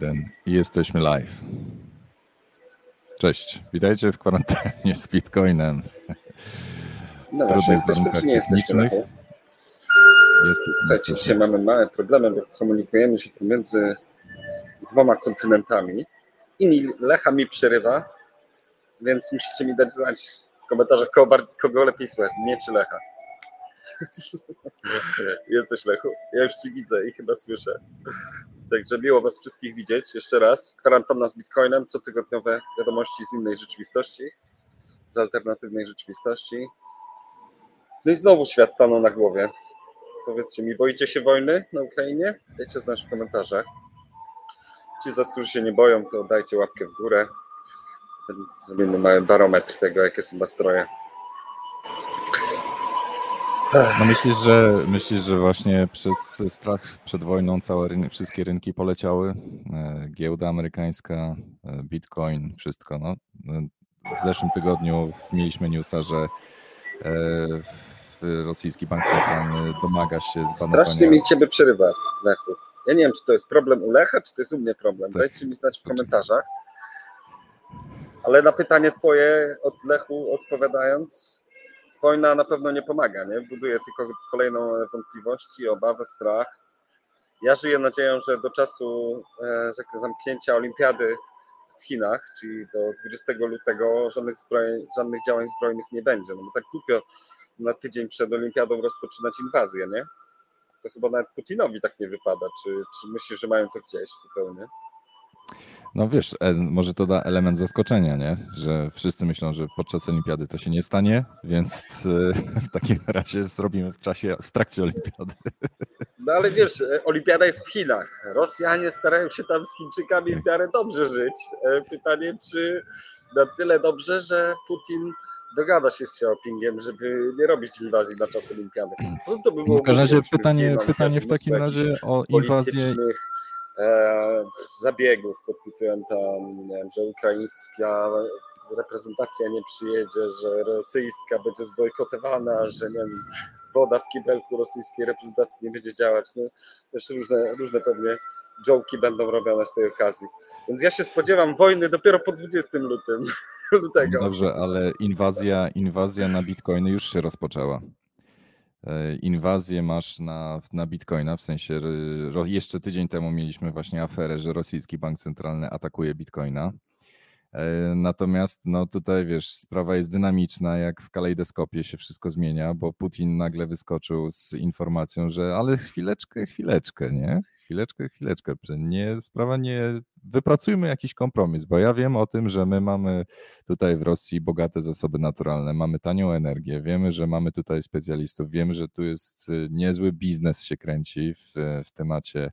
jeden i jesteśmy live. Cześć, witajcie w kwarantannie z Bitcoinem. No właśnie, jesteśmy czy nie jesteśmy? Jest, Słuchajcie, dzisiaj mamy małe problemy, bo komunikujemy się pomiędzy dwoma kontynentami i mi, Lecha mi przerywa, więc musicie mi dać znać w komentarzach, kogo, bardziej, kogo lepiej słychać, mnie czy Lecha. Jesteś Lechu, ja już Ci widzę i chyba słyszę. Także miło Was wszystkich widzieć. Jeszcze raz. Kwarantanna z Bitcoinem, cotygodniowe wiadomości z innej rzeczywistości, z alternatywnej rzeczywistości. No i znowu świat stanął na głowie. Powiedzcie mi, boicie się wojny na Ukrainie? Dajcie znać w komentarzach. Ci z Was, którzy się nie boją, to dajcie łapkę w górę. Zrobimy mały barometr tego, jakie są nastroje. No myślisz, że myślisz, że właśnie przez strach przed wojną całe ryn wszystkie rynki poleciały? E, giełda amerykańska, e, Bitcoin, wszystko. No. E, w zeszłym tygodniu mieliśmy newsa, że rosyjski bank centralny domaga się zbanowania... Strasznie mi ciebie przerywa, Lechu. Ja nie wiem, czy to jest problem u Lecha, czy to jest u mnie problem. Tak. Dajcie mi znać w komentarzach. Ale na pytanie twoje od Lechu odpowiadając, wojna na pewno nie pomaga, nie? Buduje tylko kolejną wątpliwości, obawę, strach. Ja żyję nadzieją, że do czasu e, zamknięcia olimpiady w Chinach, czyli do 20 lutego, żadnych, żadnych działań zbrojnych nie będzie. No bo tak głupio na tydzień przed olimpiadą rozpoczynać inwazję, nie? To chyba nawet Putinowi tak nie wypada. Czy, czy myślisz, że mają to gdzieś zupełnie? No wiesz, e, może to da element zaskoczenia, nie? Że wszyscy myślą, że podczas olimpiady to się nie stanie, więc e, w takim razie zrobimy w, trasie, w trakcie olimpiady. No ale wiesz, e, olimpiada jest w Chinach. Rosjanie starają się tam z Chińczykami w miarę dobrze żyć. Pytanie, czy na tyle dobrze, że Putin dogada się z Xiaopingiem, żeby nie robić inwazji na czas olimpiady. No to by było w każdym razie pytanie, pytanie w takim razie o inwazję zabiegów pod tytułem tam, wiem, że ukraińska reprezentacja nie przyjedzie, że rosyjska będzie zbojkotowana, że wiem, woda w kibelku rosyjskiej reprezentacji nie będzie działać. No, jeszcze różne, różne pewnie jołki będą robione z tej okazji. Więc ja się spodziewam wojny dopiero po 20 lutym. lutego. Dobrze, ale inwazja, inwazja na bitcoiny już się rozpoczęła. E, inwazję masz na, na bitcoina, w sensie jeszcze tydzień temu mieliśmy właśnie aferę, że rosyjski bank centralny atakuje bitcoina. E, natomiast no tutaj wiesz, sprawa jest dynamiczna, jak w kalejdoskopie się wszystko zmienia, bo Putin nagle wyskoczył z informacją, że ale chwileczkę, chwileczkę, nie? Chwileczkę, chwileczkę. Nie, sprawa nie. Wypracujmy jakiś kompromis, bo ja wiem o tym, że my mamy tutaj w Rosji bogate zasoby naturalne, mamy tanią energię, wiemy, że mamy tutaj specjalistów, wiemy, że tu jest y, niezły biznes się kręci w, w temacie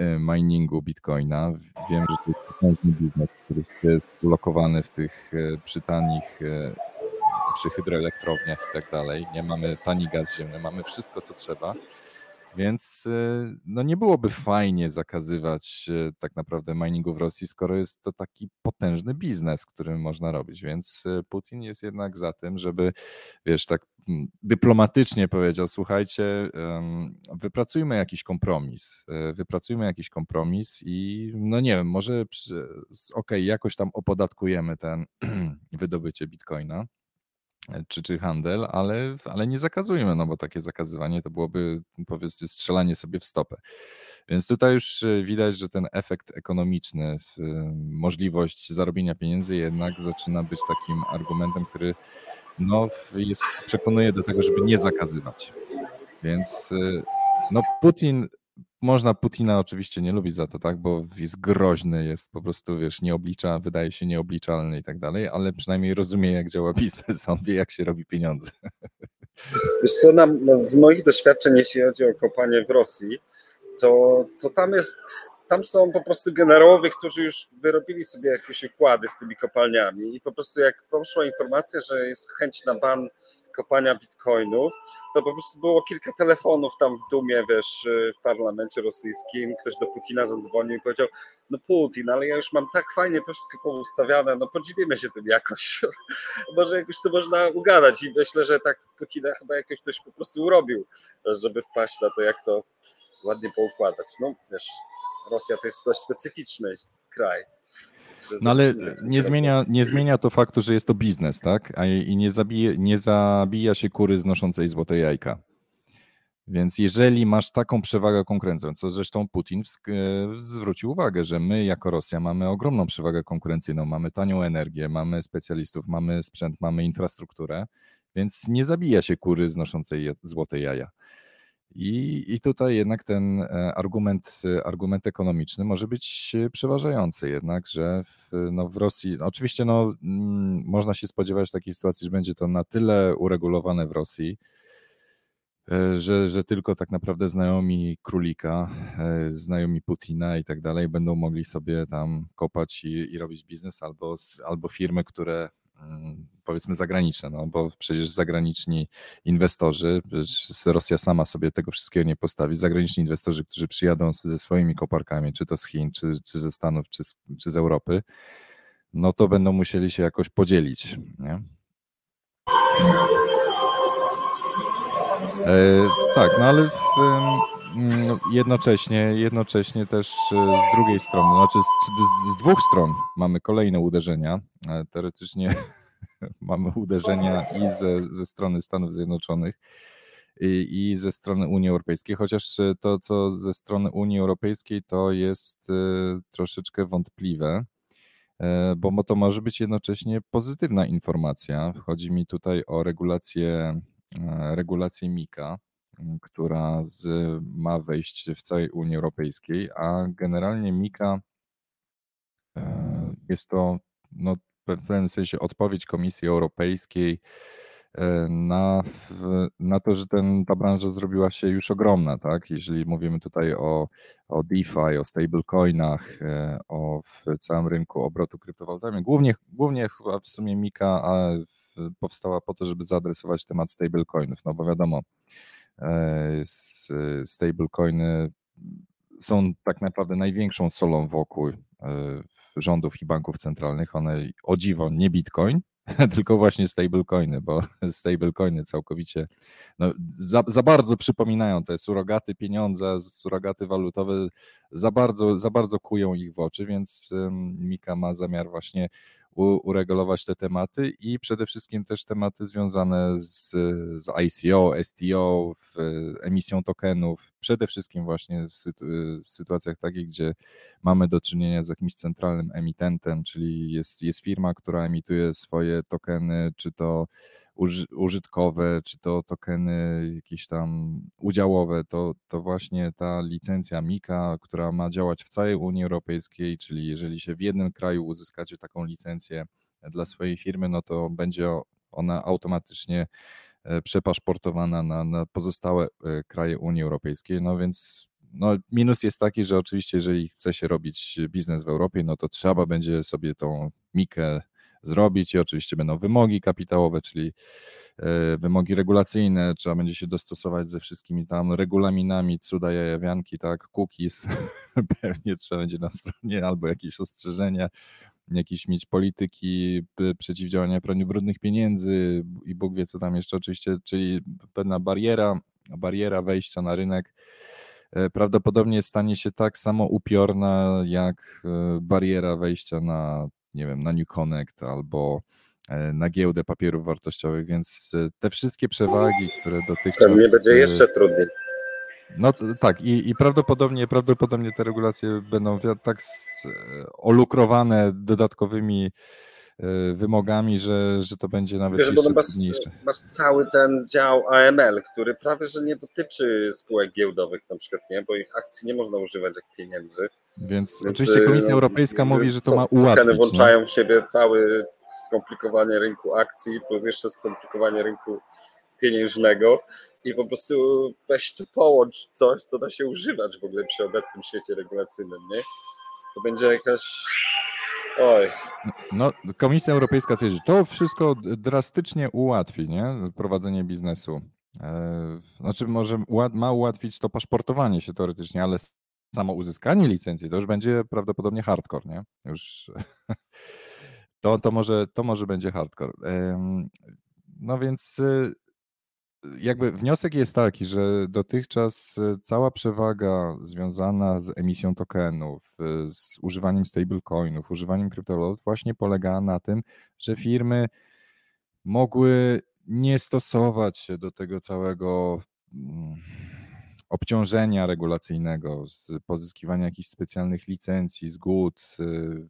y, miningu bitcoina. Wiem, że to jest potężny biznes, który jest ulokowany w tych y, przy tanich przy hydroelektrowniach i tak dalej. Nie mamy tani gaz ziemny, mamy wszystko, co trzeba. Więc y, no nie byłoby fajnie zakazywać y, tak naprawdę miningu w Rosji, skoro jest to taki potężny biznes, który można robić. Więc y, Putin jest jednak za tym, żeby, wiesz, tak mm, dyplomatycznie powiedział: Słuchajcie, wypracujmy jakiś kompromis. Wypracujmy jakiś kompromis i no nie wiem, może ok, jakoś tam opodatkujemy ten wydobycie bitcoina czy, czy handel, ale, ale nie zakazujmy, no bo takie zakazywanie to byłoby powiedzmy strzelanie sobie w stopę. Więc tutaj już e, widać, że ten efekt ekonomiczny, możliwość zarobienia pieniędzy jednak zaczyna być takim argumentem, który no, jest, przekonuje do tego, żeby nie zakazywać. Więc e, no, Putin można Putina oczywiście nie lubić za to, tak, bo jest groźny, jest po prostu, wiesz, nieoblicza, wydaje się nieobliczalny i tak dalej, ale przynajmniej rozumie, jak działa biznes, on wie, jak się robi pieniądze. Wiesz co, nam, z moich doświadczeń, jeśli chodzi o kopanie w Rosji, to, to tam jest, tam są po prostu generałowie, którzy już wyrobili sobie jakieś układy z tymi kopalniami i po prostu jak poszła informacja, że jest chęć na ban kopania bitcoinów, to po prostu było kilka telefonów tam w dumie, wiesz, w parlamencie rosyjskim. Ktoś do Putina zadzwonił i powiedział, no Putin, ale ja już mam tak fajnie to wszystko poustawiane, no podzielimy się tym jakoś. Może jakoś to można ugadać i myślę, że tak Putina chyba jakoś ktoś po prostu urobił, żeby wpaść na to, jak to ładnie poukładać. No wiesz, Rosja to jest dość specyficzny kraj. No ale nie zmienia, nie zmienia to faktu, że jest to biznes, tak? A i nie, zabije, nie zabija się kury znoszącej złote jajka. Więc jeżeli masz taką przewagę konkurencyjną, co zresztą Putin zwrócił uwagę, że my jako Rosja mamy ogromną przewagę konkurencyjną, mamy tanią energię, mamy specjalistów, mamy sprzęt, mamy infrastrukturę, więc nie zabija się kury znoszącej złote jaja. I, I tutaj jednak ten e, argument, argument ekonomiczny może być przeważający, jednak, że w, no w Rosji, oczywiście no, mm, można się spodziewać takiej sytuacji, że będzie to na tyle uregulowane w Rosji, e, że, że tylko tak naprawdę znajomi królika, e, znajomi Putina i tak dalej będą mogli sobie tam kopać i, i robić biznes, albo, albo firmy, które powiedzmy zagraniczne, no bo przecież zagraniczni inwestorzy, Rosja sama sobie tego wszystkiego nie postawi, zagraniczni inwestorzy, którzy przyjadą ze swoimi koparkami, czy to z Chin, czy, czy ze Stanów, czy z, czy z Europy, no to będą musieli się jakoś podzielić. Nie? E, tak, no ale w, mm, jednocześnie, jednocześnie też e, z drugiej strony, znaczy z, z, dwóch stron mamy kolejne uderzenia. E, teoretycznie mamy uderzenia i ze, ze strony Stanów Zjednoczonych, i, i ze strony Unii Europejskiej, chociaż to, co ze strony Unii Europejskiej, to jest e, troszeczkę wątpliwe, e, bo to może być jednocześnie pozytywna informacja. Chodzi mi tutaj o regulację, e, regulację MIKA, która z, ma wejść w całej Unii Europejskiej, a generalnie MIKA jest to no, w pewnym sensie odpowiedź Komisji Europejskiej e, na, na to, że ten, ta branża zrobiła się już ogromna, tak? Jeżeli mówimy tutaj o, o DeFi, o stablecoinach, e, o całym rynku obrotu kryptowalutami, głównie, głównie chyba w sumie Mika powstała po to, żeby zaadresować temat stablecoinów, no bo wiadomo, e, stablecoiny są tak naprawdę największą solą wokół rządów i banków centralnych, one o dziwo nie bitcoin, tylko właśnie stablecoiny, bo stablecoiny całkowicie no, za, za, bardzo przypominają te surogaty pieniądze, surogaty walutowe, za bardzo, za bardzo kują ich w oczy, więc Mika ma zamiar właśnie uregulować te tematy i przede wszystkim też tematy związane z, z ICO, STO, emisją tokenów, przede wszystkim właśnie w sytuacjach takich, gdzie mamy do czynienia z jakimś centralnym emitentem, czyli jest, jest firma, która emituje swoje tokeny, czy to użytkowe, czy to tokeny jakieś tam udziałowe, to, to właśnie ta licencja MIKA, która ma działać w całej Unii Europejskiej, czyli jeżeli się w jednym kraju uzyskacie taką licencję dla swojej firmy, no to będzie ona automatycznie e, przepaszportowana na, na pozostałe e, kraje Unii Europejskiej. No więc no, minus jest taki, że oczywiście, jeżeli chce się robić biznes w Europie, no to trzeba będzie sobie tą mikę zrobić i oczywiście będą wymogi kapitałowe, czyli e, wymogi regulacyjne, trzeba będzie się dostosować ze wszystkimi tam regulaminami, cuda jajawianki, tak, cookies, pewnie trzeba będzie na stronie albo jakieś ostrzeżenia, jakieś mieć polityki przeciwdziałania praniu brudnych pieniędzy i Bóg wie co tam jeszcze oczywiście, czyli pewna bariera, bariera wejścia na rynek e, prawdopodobnie stanie się tak samo upiorna jak e, bariera wejścia na nie wiem, na New Connect albo e, na giełdę papierów wartościowych, więc e, te wszystkie przewagi, które dotychczas... Nie będzie e, jeszcze trudniej. No tak i, i prawdopodobnie, prawdopodobnie te regulacje będą tak olukrowane dodatkowymi wymogami, że, że to będzie nawet Wiesz, jeszcze masz, trudniejsze. Masz cały ten dział AML, który prawie że nie dotyczy spółek giełdowych na przykład, nie? bo ich akcji nie można używać jak pieniędzy. Więc, Więc oczywiście Komisja Europejska mówi, że to ma ułatwić. Tokeny włączają w siebie cały skomplikowanie rynku akcji, plus jeszcze skomplikowanie rynku pieniężnego i po prostu weź tu połącz coś, co da się używać w ogóle przy obecnym świecie regulacyjnym, nie? To będzie jakaś Oj. No, Komisja Europejska twierdzi, to wszystko drastycznie ułatwi nie? prowadzenie biznesu. E, znaczy, może ma ułatwić to paszportowanie się teoretycznie, ale samo uzyskanie licencji to już będzie prawdopodobnie hardcore, nie? Już to, to, może, to może będzie hardcore. No więc y, jakby wniosek jest taki, że dotychczas e, cała przewaga związana z emisją tokenów, e, z używaniem stablecoinów, używaniem kryptowalut właśnie polegała na tym, że firmy mogły nie stosować się do tego całego mm, obciążenia regulacyjnego, z pozyskiwania jakichś specjalnych licencji, zgód, y,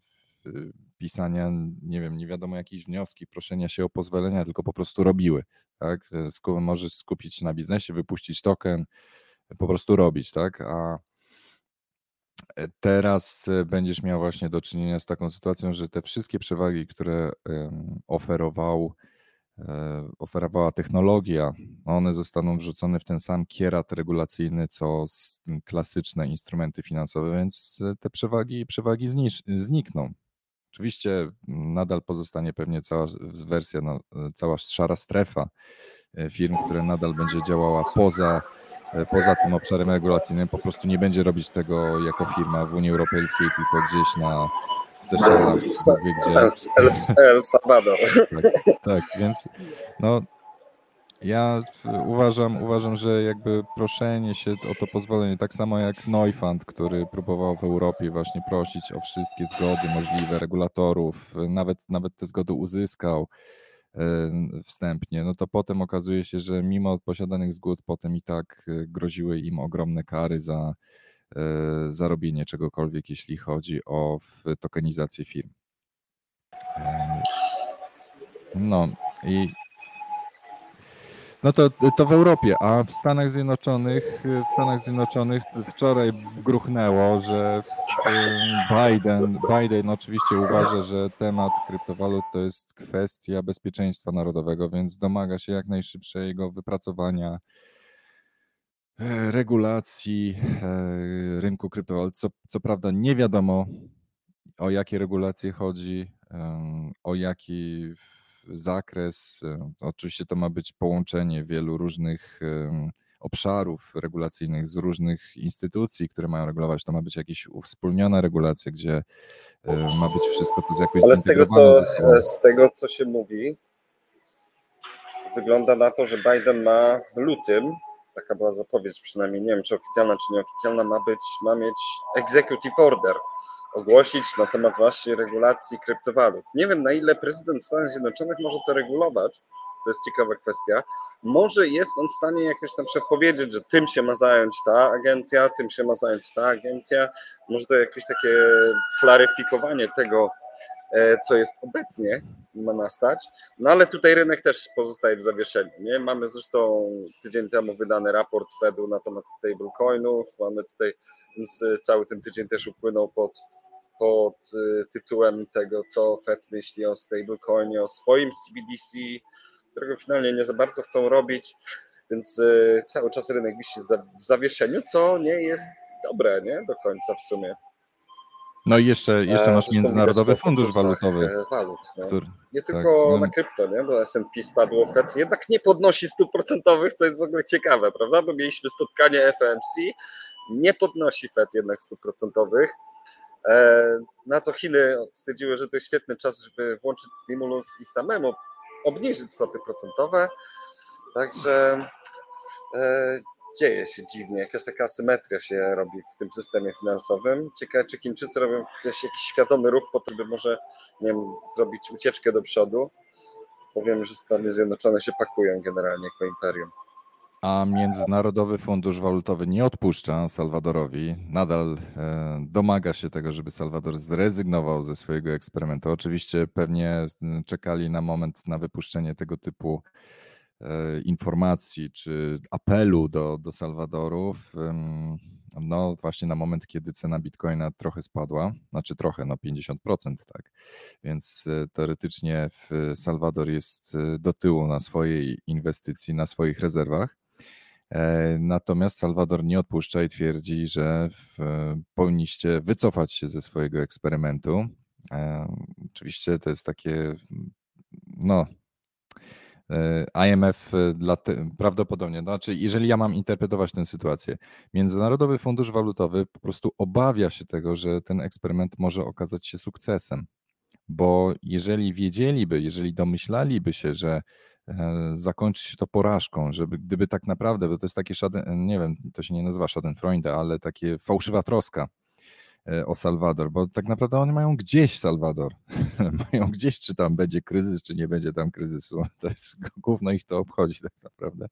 pisania, nie wiem, nie wiadomo jakichś wnioski, proszenia się o pozwolenia, tylko po prostu robiły. Tak? Możesz skupić się na biznesie, wypuścić token, po prostu robić, tak? A teraz będziesz miał właśnie do czynienia z taką sytuacją, że te wszystkie przewagi, które oferował E, oferowała technologia, one zostaną wrzucone w ten sam kierat regulacyjny, co klasyczne instrumenty finansowe, więc e, te przewagi, przewagi znikną. Oczywiście nadal pozostanie pewnie cała wersja, no, e, cała szara strefa firm, która nadal będzie działała poza, poza tym obszarem regulacyjnym, po prostu nie będzie robić tego jako firma w Unii Europejskiej, tylko gdzieś na, Seszelach, gdzie. El, El, El Salvador. Tak, tak, więc no, ja uważam, uważam, że jakby proszenie się o to pozwolenie, tak samo jak Neufund, który próbował w Europie właśnie prosić o wszystkie zgody możliwe regulatorów, nawet, nawet te zgody uzyskał e, wstępnie, no to potem okazuje się, że mimo posiadanych zgód potem i tak e, groziły im ogromne kary za E, zarobienie czegokolwiek, jeśli chodzi o tokenizację firm. No i no to, to w Europie, a w Stanach Zjednoczonych, w Stanach Zjednoczonych wczoraj gruchnęło, że Biden, Biden oczywiście uważa, że temat kryptowalut to jest kwestia bezpieczeństwa narodowego, więc domaga się jak najszybszego wypracowania E, regulacji e, rynku kryptowalut. Co, co prawda nie wiadomo o jakie regulacje chodzi, o jaki zakres. E, oczywiście to ma być połączenie wielu różnych obszarów regulacyjnych z różnych instytucji, które mają regulować. To ma być jakaś uwspólniona regulacja, gdzie ma być wszystko to z jakoś Ale z tego, co, z tego, co się mówi, wygląda na to, że Biden ma w lutym taka była zapowiedź przynajmniej, nie wiem czy oficjalna, czy nieoficjalna, ma być, ma mieć executive order ogłosić na temat właśnie regulacji kryptowalut. Nie wiem na ile prezydent Stanów Zjednoczonych może to regulować, to jest ciekawa kwestia. Może jest on w stanie jakoś na przykład powiedzieć, że tym się ma zająć ta agencja, tym się ma zająć ta agencja. Może to jakieś takie klaryfikowanie tego, E, co jest obecnie, ma nastać. No ale tutaj rynek też pozostaje w zawieszeniu. Nie? Mamy zresztą tydzień temu wydany raport Fedu na temat stablecoinów. Mamy tutaj, więc cały ten tydzień też upłynął pod, pod e, tytułem tego, co Fed myśli o stablecoinie, o swoim CBDC, którego finalnie nie za bardzo chcą robić. Więc e, cały czas rynek wisi w zawieszeniu, co nie jest dobre nie? do końca w sumie. No i jeszcze, jeszcze masz Międzynarodowy Fundusz Walutowy. E, walut, no. który, nie tak, tylko no. na krypto, nie? bo S&P spadło, Fed jednak nie podnosi stóp procentowych, co jest w ogóle ciekawe, prawda? Bo mieliśmy spotkanie FOMC, nie podnosi Fed jednak stóp procentowych, e, na co Chiny stwierdziły, że to jest świetny czas, żeby włączyć stimulus i samemu obniżyć stopy procentowe. Także e, dzieje się dziwnie, jakaś taka asymetria się robi w tym systemie finansowym. Ciekawe, czy Chińczycy robią jakiś świadomy ruch po to, by może, nie wiem, zrobić ucieczkę do przodu. Powiem, że Stany Zjednoczone się pakują generalnie jako imperium. A Międzynarodowy Fundusz Walutowy nie odpuszcza Salwadorowi. Nadal e, domaga się tego, żeby Salwador zrezygnował ze swojego eksperymentu. Oczywiście pewnie czekali na moment na wypuszczenie tego typu E, informacji czy apelu do, do Salwadorów, no właśnie na moment, kiedy cena bitcoina trochę spadła, znaczy trochę, no 50%, tak. Więc e, teoretycznie Salwador jest e, do tyłu na swojej inwestycji, na swoich rezerwach. Natomiast Salwador nie odpuszcza i twierdzi, że powinniście wycofać się ze swojego eksperymentu. Oczywiście to jest takie, no, E, IMF e, dla te, prawdopodobnie, no, znaczy jeżeli ja mam interpretować tę sytuację, Międzynarodowy Fundusz Walutowy po prostu obawia się tego, że ten eksperyment może okazać się sukcesem, bo jeżeli wiedzieliby, jeżeli domyślaliby się, że e, zakończy się to porażką, żeby gdyby tak naprawdę, bo to jest takie, schaden, nie wiem, to się nie nazywa Schadenfreude, ale takie fałszywa troska e, o Salwador, bo tak naprawdę oni mają gdzieś Salwador, mają gdzieś, czy tam będzie kryzys, czy nie będzie tam kryzysu, to jest gówno ich to obchodzi tak naprawdę.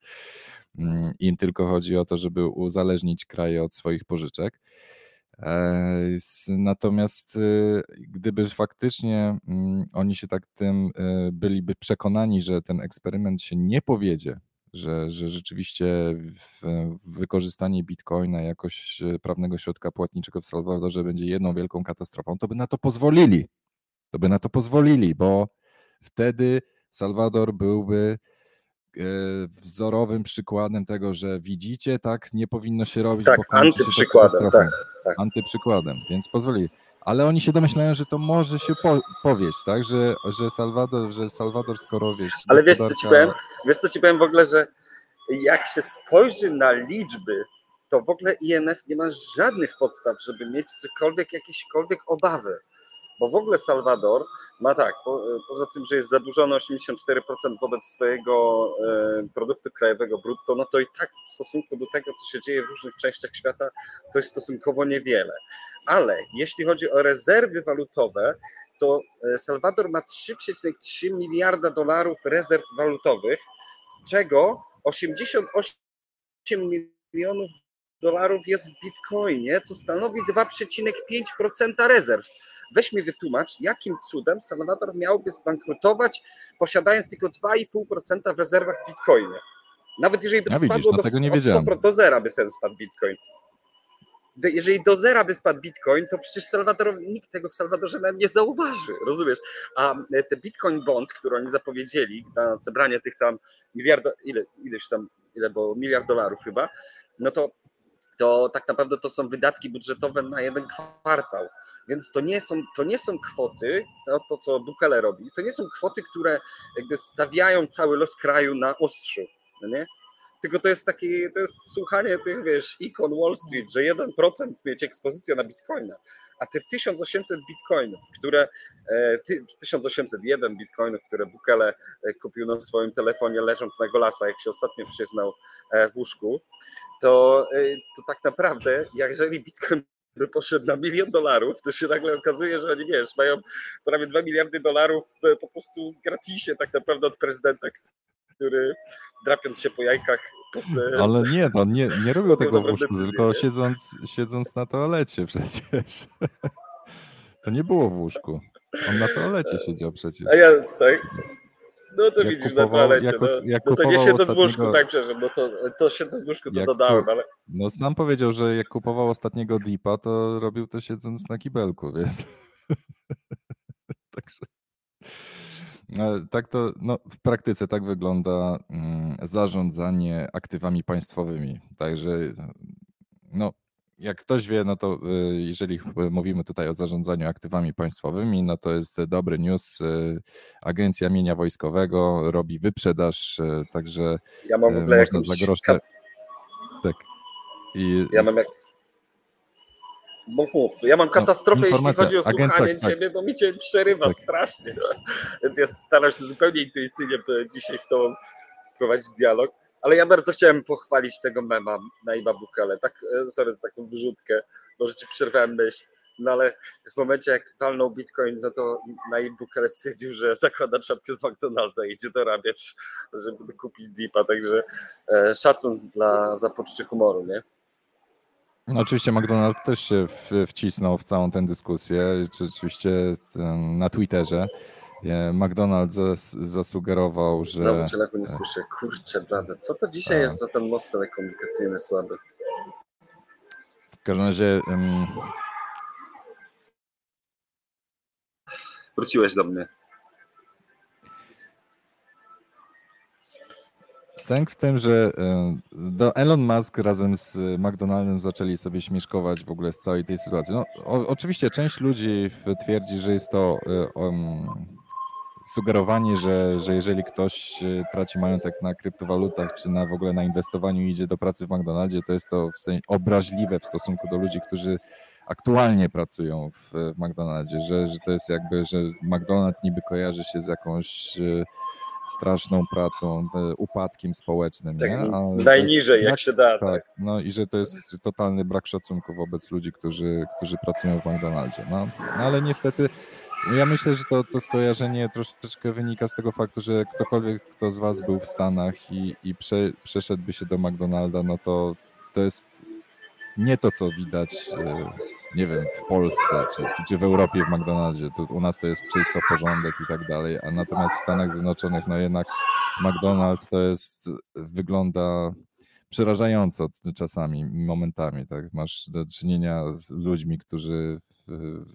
Mm, Im tylko chodzi o to, żeby uzależnić kraje od swoich pożyczek. E, natomiast y, gdyby faktycznie mm, oni się tak tym y, byliby przekonani, że ten eksperyment się nie powiedzie, że, że rzeczywiście wykorzystanie bitcoina jakoś y, prawnego środka płatniczego w Salwadorze będzie jedną wielką katastrofą, to by na to pozwolili. To by na to pozwolili, bo wtedy Salwador byłby wzorowym przykładem tego, że widzicie, tak nie powinno się robić, tak, bo antyprzykładem, tak, tak. Antyprzykładem, więc pozwoli. Ale oni się domyślają, że to może się po, powieść, tak, że, że Salwador, że Salwador skoro wiesz. Ale wiesz co ci powiem? Wiesz co ci powiem w ogóle, że jak się spojrzy na liczby, to w ogóle INF nie ma żadnych podstaw, żeby mieć cokolwiek, jakiekolwiek obawy. Bo w ogóle Salwador ma tak, po, poza tym, że jest zadłużony 84% wobec swojego e, produktu krajowego brutto, no to i tak w stosunku do tego, co się dzieje w różnych częściach świata, to jest stosunkowo niewiele. Ale jeśli chodzi o rezerwy walutowe, to e, Salwador ma 3,3 miliarda dolarów rezerw walutowych, z czego 88 milionów dolarów jest w bitcoinie, co stanowi 2,5% rezerw. Weź mi wytłumacz, jakim cudem Salvador miałby zbankrutować, posiadając tylko 2,5% w rezerwach w bitcoinie. Nawet jeżeli by to widzisz, spadło no do, tego nie do, do zera by sobie spadł bitcoin. Jeżeli do zera by spadł bitcoin, to przecież Salwador, nikt tego w Salwadorze nawet nie zauważy, rozumiesz? A e, te bitcoin bond, które oni zapowiedzieli na zebranie tych tam miliarda, ile, ileś tam, ile było, miliard dolarów chyba, no to, to tak naprawdę to są wydatki budżetowe na jeden kwartał. Więc to nie są, to nie są kwoty, to, to co Bukele robi, to nie są kwoty, które jakby stawiają cały los kraju na ostrzu, no nie? Tylko to jest takie, to jest słuchanie tych, wiesz, ikon Wall Street, że 1% mieć ekspozycję na bitcoina, a te 1800 bitcoinów, które, 1801 e, bitcoinów, które Bukele e, kupił na swoim telefonie leżąc na golasa, jak się ostatnio przyznał e, w łóżku, to, to tak naprawdę, jeżeli bitcoin by poszedł na milion dolarów, to się nagle okazuje, że oni, wiesz, mają prawie 2 miliardy dolarów po prostu w gratisie tak naprawdę od prezydenta, który drapiąc się po jajkach ale nie, no, nie, nie robią tego w łóżku, tylko siedząc, siedząc na toalecie przecież. To nie było w łóżku. On na toalecie siedział przecież. A ja, tak? No to jak widzisz kupował, na toalecie. Jako, no, jak no to nie siedzę ostatniego... w łóżku, tak przepraszam, no to, to siedzę w łóżku, to dodałem, ale... No sam powiedział, że jak kupował ostatniego Deepa, to robił to siedząc na kibelku, więc... Także... Tak to no, w praktyce tak wygląda mm, zarządzanie aktywami państwowymi. Także no, jak ktoś wie, no to y, jeżeli mówimy tutaj o zarządzaniu aktywami państwowymi, no to jest dobry news. Y, Agencja Mienia Wojskowego robi wyprzedaż, także ja mam w ogóle można za grosze. Tak. I ja mam jak... Mów, mów. Ja mam no, katastrofę, no, jeśli chodzi o słuchanie tak, tak. ciebie, bo mi cię przerywa tak. strasznie. Więc ja staram się zupełnie intuicyjnie dzisiaj z tobą prowadzić dialog. Ale ja bardzo chciałem pochwalić tego mema na Iba Bukele. Tak, e, sorry, taką wyrzutkę, może ci przerwałem myśl. No ale w momencie jak walnął Bitcoin, no to Naib Bukele stwierdził, że zakłada czapkę z McDonalda i idzie dorabiać, żeby kupić Deepa, także e, szacun dla, za poczucie humoru, nie? No oczywiście McDonald też się wcisnął w całą tę dyskusję, rzeczywiście na Twitterze. McDonald's zasugerował, że... Znowu cię nie słyszę. Kurczę blade, co to dzisiaj jest za ten most telekomunikacyjny słaby? W każdym razie... Um... Wróciłeś do mnie. Sęk w tym, że do Elon Musk razem z McDonaldem zaczęli sobie śmieszkować w ogóle z całej tej sytuacji. No, o, oczywiście część ludzi twierdzi, że jest to um, sugerowanie, że, że jeżeli ktoś e, traci majątek na kryptowalutach, czy na w ogóle na inwestowaniu idzie do pracy w McDonaldzie, to jest to w sensie obraźliwe w stosunku do ludzi, którzy aktualnie pracują w, w McDonaldzie, że, że to jest jakby, że McDonald's niby kojarzy się z jakąś e, straszną pracą, upadkiem społecznym. Tak, nie? najniżej jest, jak się da. Tak, tak, no i że to jest totalny brak szacunku wobec ludzi, którzy, którzy pracują w McDonaldzie. No, no ale niestety ja myślę, że to, to skojarzenie troszeczkę wynika z tego faktu, że ktokolwiek, kto z Was był w Stanach i, i prze, przeszedłby się do McDonalda, no to to jest nie to, co widać, e, nie wiem, w Polsce czy, czy w Europie w McDonaldzie. Tu, u nas to jest czysto porządek i tak dalej, a natomiast w Stanach Zjednoczonych, no jednak McDonald's to jest, wygląda przerażająco czasami, momentami, tak? Masz do czynienia z ludźmi, którzy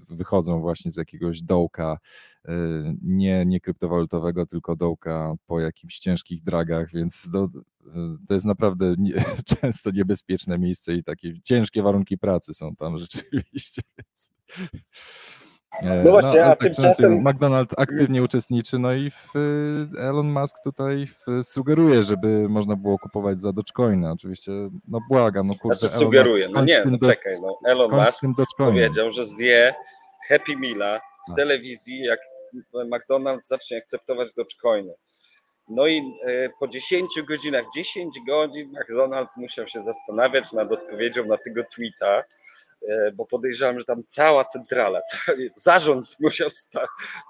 wychodzą właśnie z jakiegoś dołka, e, nie, nie kryptowalutowego, tylko dołka po jakimś ciężkich dragach, więc to, to jest naprawdę nie, często niebezpieczne miejsce i takie ciężkie warunki pracy są tam rzeczywiście. Więc... E, no właśnie, no, a tak tymczasem. McDonald aktywnie uczestniczy, no i w, y, Elon Musk tutaj w, sugeruje, żeby można było kupować za Dogecoina. Oczywiście, no błagam, no kurde. Znaczy sugeruje, no nie, no czekaj, no Elon Musk powiedział, że zje Happy Meala w tak. telewizji, jak McDonald's zacznie akceptować Dogecoiny. No i e, po 10 godzinach, 10 godzin McDonald musiał się zastanawiać nad odpowiedzią na tego tweeta, E, bo podejrzewam, że tam cała centrala, cały zarząd musiał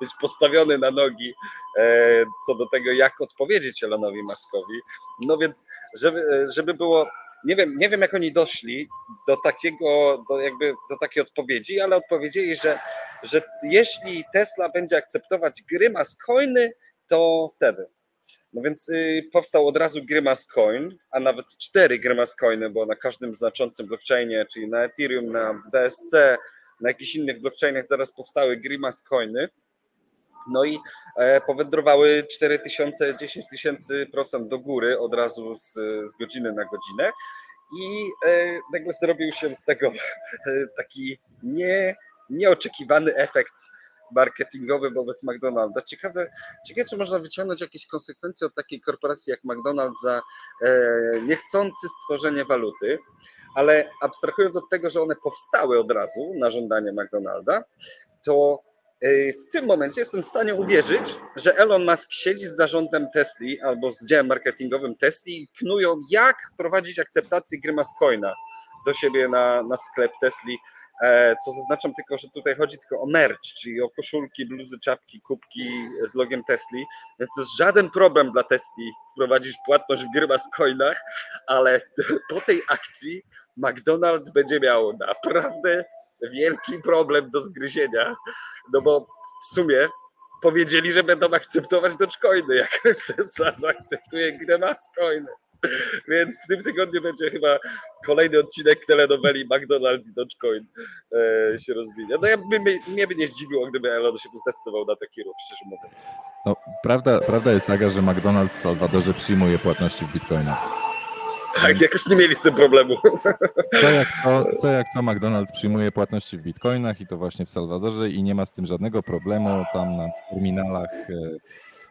być postawiony na nogi e, co do tego, jak odpowiedzieć Elonowi Maskowi. No więc, żeby, żeby było, nie wiem, nie wiem jak oni doszli do takiego, do jakby do takiej odpowiedzi, ale odpowiedzieli, że, że jeśli Tesla będzie akceptować Grimace coiny, to wtedy. No więc y, powstał od razu Grimace Coin, a nawet cztery Grimace Coiny, bo na każdym znaczącym blockchainie, czyli na Ethereum, na BSC, na jakichś innych blockchainach zaraz powstały Grimace Coiny. No i e, powędrowały 4 tysiące, 10 tysięcy procent do góry od razu z, z godziny na godzinę. I e, nagle zrobił się z tego e, taki nie, nieoczekiwany efekt marketingowy wobec McDonalda. Ciekawe, ciekawe, czy można wyciągnąć jakieś konsekwencje od takiej korporacji jak McDonald's za e, niechcący stworzenie waluty, ale abstrahując od tego, że one powstały od razu na żądanie McDonalda, to e, w tym momencie jestem w stanie uwierzyć, że Elon Musk siedzi z zarządem Tesli albo z działem marketingowym Tesli i knują, jak wprowadzić akceptację Grimace Coina do siebie na, na sklep Tesli co zaznaczam tylko, że tutaj chodzi tylko o merch, czyli o koszulki, bluzy, czapki, kubki z logiem Tesli, to jest żaden problem dla Tesli wprowadzić płatność w gryma z coinach, ale po tej akcji McDonald's będzie miał naprawdę wielki problem do zgryzienia, no bo w sumie powiedzieli, że będą akceptować Dogecoiny, jak Tesla zaakceptuje Grimace Coiny. Więc w tym tygodniu będzie chyba kolejny odcinek telenoweli McDonald i Dogecoin e, się rozwinie. No ja by, mnie by nie zdziwiło, gdyby Elon się zdecydował na taki ruch, szczerze mówiąc. No, prawda, prawda jest taka, że McDonald's w Salwadorze przyjmuje płatności w bitcoinach. Tak, Więc... jakoś nie mieli z tym problemu. Co jak, co, co jak co, McDonald's przyjmuje płatności w bitcoinach i to właśnie w Salwadorze i nie ma z tym żadnego problemu. Tam na terminalach e,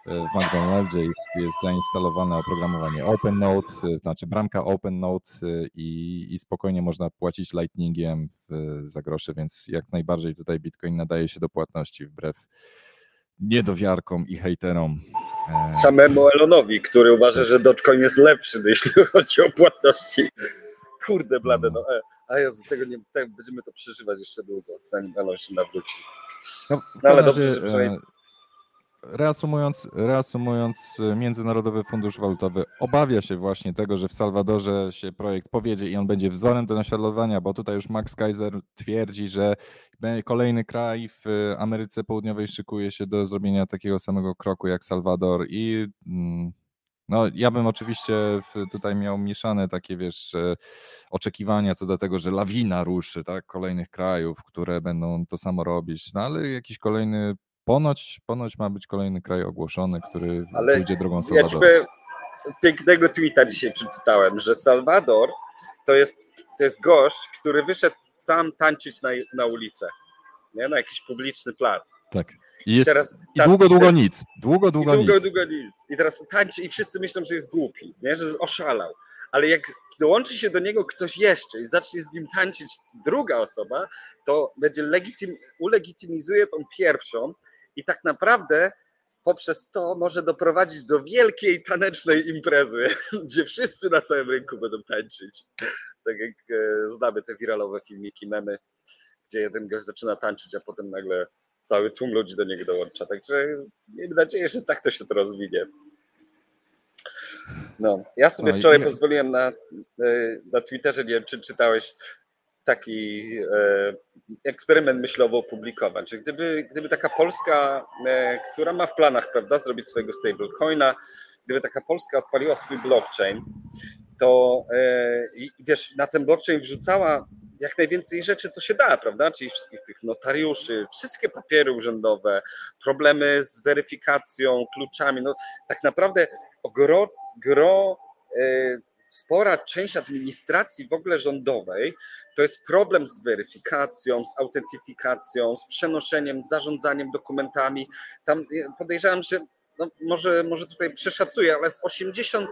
w McDonaldzie jest, jest zainstalowane oprogramowanie OpenNote, y, znaczy bramka OpenNote y, i, i spokojnie można płacić Lightningiem w, za grosze, więc jak najbardziej tutaj Bitcoin nadaje się do płatności wbrew niedowiarkom i hejterom. E, Samemu Elonowi, który uważa, że Dogecoin jest lepszy, jeśli chodzi o płatności. Kurde blade, no. E, a Jezu, tego nie, tak będziemy to przeżywać jeszcze długo, zanim Elon się nawróci. No, no ale dobrze, że przynajmniej Reasumując, reasumując, Międzynarodowy Fundusz Walutowy obawia się właśnie tego, że w Salwadorze się projekt powiedzie i on będzie wzorem do naśladowania, bo tutaj już Max Kaiser twierdzi, że kolejny kraj w Ameryce Południowej szykuje się do zrobienia takiego samego kroku jak Salwador i mm, no, ja bym oczywiście tutaj miał mieszane takie, wiesz, e, oczekiwania co do tego, że lawina ruszy, tak, kolejnych krajów, które będą to samo robić, no ale jakiś kolejny Ponoć, ponoć ma być kolejny kraj ogłoszony, który Ale pójdzie drogą Salwadoru. Ja pięknego tweeta dzisiaj przeczytałem, że Salwador to jest, to jest gość, który wyszedł sam tańczyć na, na ulicę, nie? na jakiś publiczny plac. Tak. I, jest, teraz, i długo, długo nic. Długo, długo, długo, nic. długo nic. I teraz tańczy i wszyscy myślą, że jest głupi, nie? że oszalał. Ale jak dołączy się do niego ktoś jeszcze i zacznie z nim tańczyć druga osoba, to będzie legitym, ulegitymizuje tą pierwszą i tak naprawdę poprzez to może doprowadzić do wielkiej tanecznej imprezy, gdzie wszyscy na całym rynku będą tańczyć. Tak jak e, znamy te wiralowe filmiki, memy, gdzie jeden gość zaczyna tańczyć, a potem nagle cały tłum ludzi do niego dołącza. Także miejmy nadzieję, że tak to się to rozwinie. No, ja sobie No wczoraj pozwoliłem na, e, na Twitterze, nie wiem, czy czytałeś taki e, eksperyment myślowy opublikować, że gdyby, gdyby taka Polska, e, która ma w planach, prawda, zrobić swojego stablecoina, gdyby taka Polska odpaliła swój blockchain, to e, wiesz, na ten blockchain wrzucała jak najwięcej rzeczy, co się da, prawda? Czyli wszystkich tych notariuszy, wszystkie papiery urzędowe, problemy z weryfikacją, kluczami. No tak naprawdę gro, gro spora część administracji w ogóle rządowej to jest problem z weryfikacją, z autentyfikacją, z przenoszeniem, zarządzaniem dokumentami. Tam e, podejrzewam, że no może, może tutaj przeszacuję, ale z 80%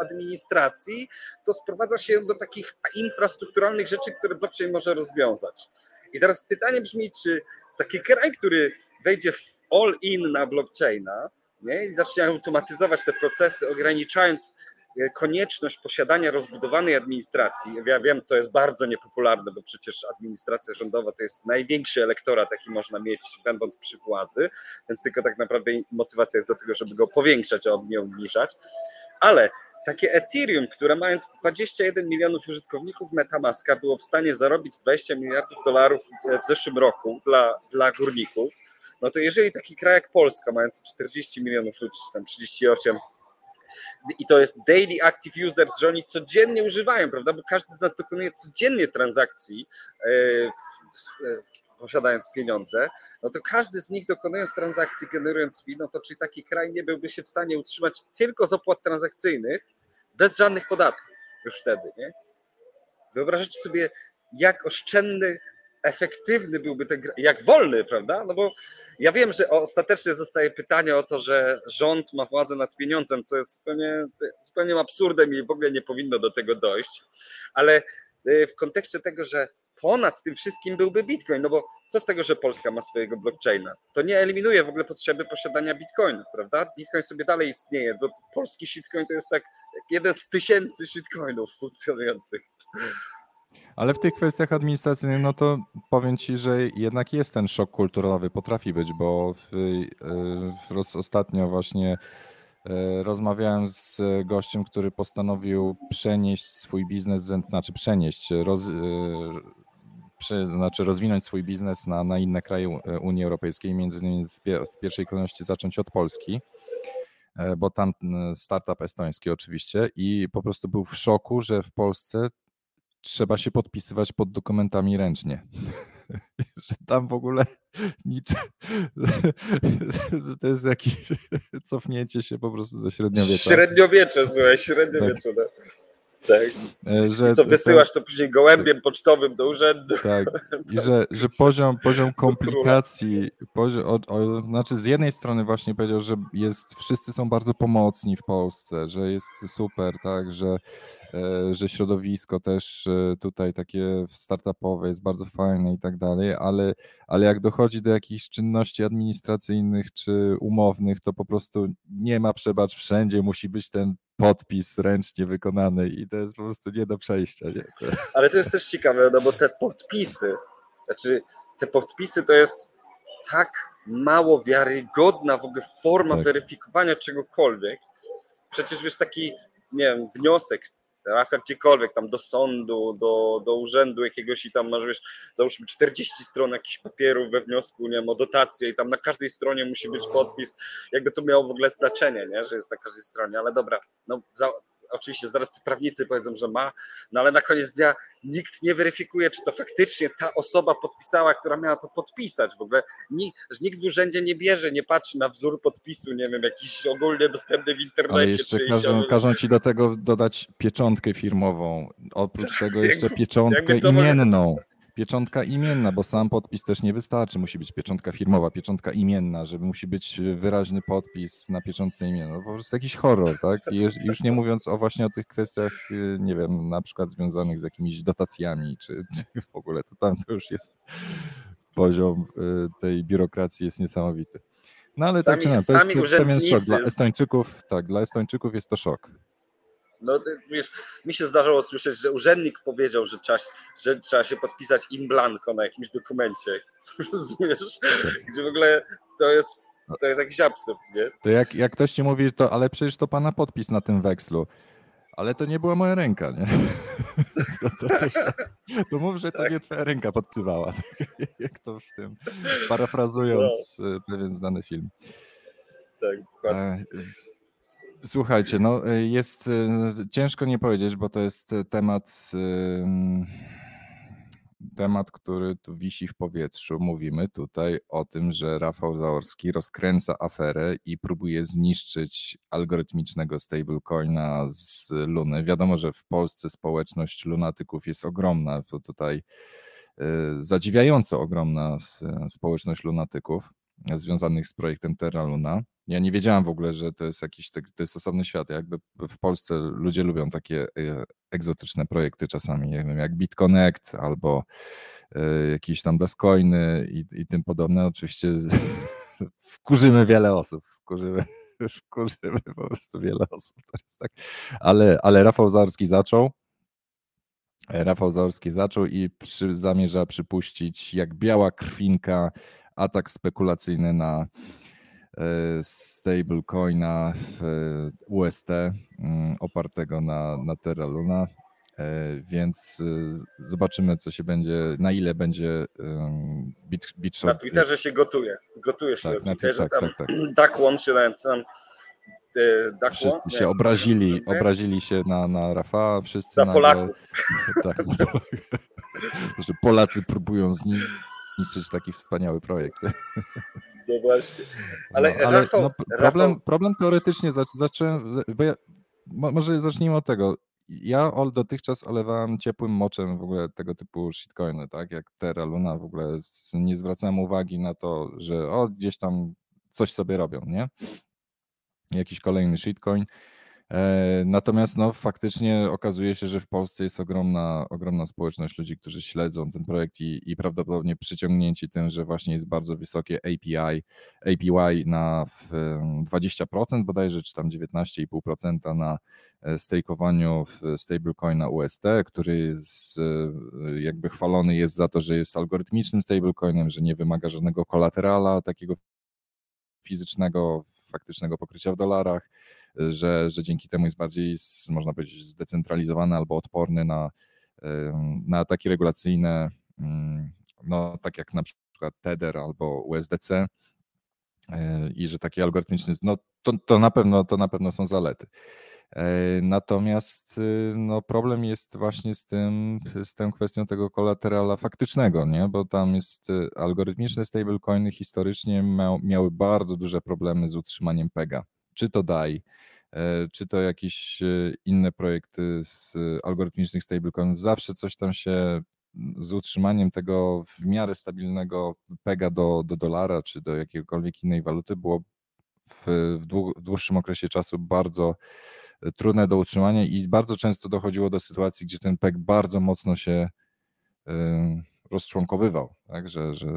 administracji to sprowadza się do takich infrastrukturalnych rzeczy, które blockchain może rozwiązać. I teraz pytanie brzmi, czy taki kraj, który wejdzie w all in na blockchaina nie, i zacznie automatyzować te procesy, ograniczając konieczność posiadania rozbudowanej administracji. Ja wiem, to jest bardzo niepopularne, bo przecież administracja rządowa to jest największy elektorat, jaki można mieć, będąc przy władzy, więc tylko tak naprawdę motywacja jest do tego, żeby go powiększać, a nie obniżać. Ale takie Ethereum, które mając 21 milionów użytkowników Metamaska było w stanie zarobić 20 miliardów dolarów w zeszłym roku dla, dla górników, no to jeżeli taki kraj jak Polska, mając 40 milionów ludzi, czy tam 38, i to jest daily active users, że oni codziennie używają, prawda? Bo każdy z nas dokonuje codziennie transakcji, e, posiadając pieniądze, no to każdy z nich dokonując transakcji, generując fee, no to czy taki kraj nie byłby się w stanie utrzymać tylko z opłat transakcyjnych, bez żadnych podatków już wtedy, nie? Wyobrażacie sobie, jak oszczędny, efektywny byłby ten, jak wolny, prawda? No bo ja wiem, że ostatecznie zostaje pytanie o to, że rząd ma władzę nad pieniądzem, co jest zupełnie, zupełnie absurdem i w ogóle nie powinno do tego dojść, ale y, w kontekście tego, że ponad tym wszystkim byłby Bitcoin, no bo co z tego, że Polska ma swojego blockchaina? To nie eliminuje w ogóle potrzeby posiadania Bitcoinów, prawda? Bitcoin sobie dalej istnieje, bo polski shitcoin to jest tak jeden z tysięcy shitcoinów funkcjonujących. Ale w tych kwestiach administracyjnych, no to powiem ci, że jednak jest ten szok kulturowy, potrafi być, bo w, w roz, ostatnio właśnie e, rozmawiałem z gościem, który postanowił przenieść swój biznes, znaczy przenieść, roz, prze, znaczy rozwinąć swój biznes na, na inne kraje e, Unii Europejskiej, między innymi w pierwszej kolejności zacząć od Polski e, bo tam startup estoński oczywiście i po prostu był w szoku, że w Polsce trzeba się podpisywać pod dokumentami ręcznie. że tam w ogóle nic, że to jest jakieś cofnięcie się po prostu do średniowiecza. Średniowiecze, słuchaj, średniowiecze. no. Tak. E, Że co wysyłasz to później gołębiem pocztowym do urzędu. Tak, i że, że poziom, poziom komplikacji, poziom, o, o, znaczy z jednej strony właśnie powiedział, że jest, wszyscy są bardzo pomocni w Polsce, że jest super, tak, że, że środowisko też e, tutaj takie startupowe jest bardzo fajne i tak dalej, ale, ale jak dochodzi do jakichś czynności administracyjnych czy umownych, to po prostu nie ma przebacz, wszędzie musi być ten podpis ręcznie wykonany i to jest po prostu nie do przejścia. Nie? Ale to jest też ciekawe, no bo te podpisy, znaczy te podpisy to jest tak mało wiarygodna w ogóle forma Tak. weryfikowania czegokolwiek. Przecież wiesz, taki, nie wiem, wniosek, trafia gdziekolwiek, tam do sądu, do, do urzędu jakiegoś i tam masz, wiesz, załóżmy 40 stron jakichś papierów we wniosku, nie wiem, o dotację i tam na każdej stronie musi być podpis, jakby to miało w ogóle znaczenie, nie, że jest na każdej stronie, ale dobra, no za, oczywiście zaraz prawnicy powiedzą, że ma, no ale na koniec dnia nikt nie weryfikuje, czy to faktycznie ta osoba podpisała, która miała to podpisać. W ogóle ni- że nikt w urzędzie nie bierze, nie patrzy na wzór podpisu, nie wiem, jakiś ogólnie dostępny w internecie. Ale jeszcze każą, każą ci do tego dodać pieczątkę firmową. Oprócz tego jeszcze pieczątkę to może- imienną. Pieczątka imienna, bo sam podpis też nie wystarczy. Musi być pieczątka firmowa, pieczątka imienna, żeby musi być wyraźny podpis na pieczątce imiennej. No po prostu jakiś horror, tak? I już- nie mówiąc o właśnie o tych kwestiach, y, nie wiem, na przykład związanych z jakimiś dotacjami, czy, czy w ogóle, to tam to już jest poziom y, tej biurokracji jest niesamowity. No ale Sami- tak czy nie, to jest pewien szok. Dla Estończyków, tak, dla Estończyków jest to szok. No wiesz, mi się zdarzało słyszeć, że urzędnik powiedział, że trzeba, że trzeba się podpisać in blanco na jakimś dokumencie. Rozumiesz? Gdzie w ogóle to jest, to jest jakiś absurd, nie? To jak, jak ktoś ci mówi, to ale przecież to pana podpis na tym wekslu. Ale to nie była moja ręka, nie? To, to, coś tam, to mów, że to Tak. nie twoja ręka podpisywała. Tak, jak to w tym, parafrazując No. e, pewien znany film. Tak, dokładnie. Słuchajcie, no e, jest e, ciężko nie powiedzieć, bo to jest e, temat, em, temat, który tu wisi w powietrzu. Mówimy tutaj o tym, że Rafał Zaorski rozkręca aferę i próbuje zniszczyć algorytmicznego stablecoina z Luny. Wiadomo, że w Polsce społeczność lunatyków jest ogromna, to tutaj zadziwiająco ogromna społeczność lunatyków związanych z projektem Terra Luna. Ja nie wiedziałem w ogóle, że to jest jakiś tak- to jest osobny świat. Jakby w Polsce ludzie lubią takie e, egzotyczne projekty czasami, nie wiem, jak BitConnect albo e, jakieś tam Dascoiny i, i tym podobne. Oczywiście wkurzymy wiele osób, wkurzymy, wkurzymy po prostu wiele osób. Tak. ale, ale Rafał Zaorski zaczął. E, Rafał Zaorski zaczął i przy, zamierza przypuścić jak biała krwinka atak spekulacyjny na e, stablecoina w e, UST mm, opartego na, na Terra Luna. E, Więc z- zobaczymy, co się będzie, na ile będzie bit, Na. Twitterze się gotuje. Gotuje się Tak, na Twitterze. tak, tam tak, tak. Duckwon się tam, Duckwon? Wszyscy Nie, się obrazili, nie? obrazili się na, na Rafała, wszyscy Na nagle- Polaków. Tak, Polacy próbują zniszczyć taki wspaniały projekt. No właśnie. Ale no, Rafał- no, problem, Rafał- problem teoretycznie zac- zacząłem, bo ja, mo- może zacznijmy od tego. Ja ol, dotychczas olewałem ciepłym moczem w ogóle tego typu shitcoiny, tak, jak Terra Luna, w ogóle nie zwracałem uwagi na to, że o, gdzieś tam coś sobie robią, nie? Jakiś kolejny shitcoin. E, Natomiast no, faktycznie okazuje się, że w Polsce jest ogromna, ogromna społeczność ludzi, którzy śledzą ten projekt i, i prawdopodobnie przyciągnięci tym, że właśnie jest bardzo wysokie API, APY na w, em, 20% bodajże, czy tam 19,5% na e, stakeowaniu w stablecoina UST, który jest, jakby chwalony jest za to, że jest algorytmicznym stablecoinem, że nie wymaga żadnego kolaterala takiego fizycznego, faktycznego pokrycia w dolarach, że, że dzięki temu jest bardziej, można powiedzieć, zdecentralizowany albo odporny na, na ataki regulacyjne, mm, no, tak jak na przykład Tether albo USDC e, i że taki algorytmiczny, no to, to, na pewno, to na pewno są zalety. E, Natomiast y, no, problem jest właśnie z tym, z tą kwestią tego kolaterala faktycznego, nie? bo tam jest y, algorytmiczne stablecoiny historycznie mia, miały bardzo duże problemy z utrzymaniem PEGA. Czy to DAI, e, czy to jakieś e, inne projekty z algorytmicznych stablecoinów, zawsze coś tam się z utrzymaniem tego w miarę stabilnego PEGA do, do dolara, czy do jakiejkolwiek innej waluty było w, w, dłu- w dłuższym okresie czasu bardzo e, trudne do utrzymania i bardzo często dochodziło do sytuacji, gdzie ten PEG bardzo mocno się rozczłonkowywał, tak, że, że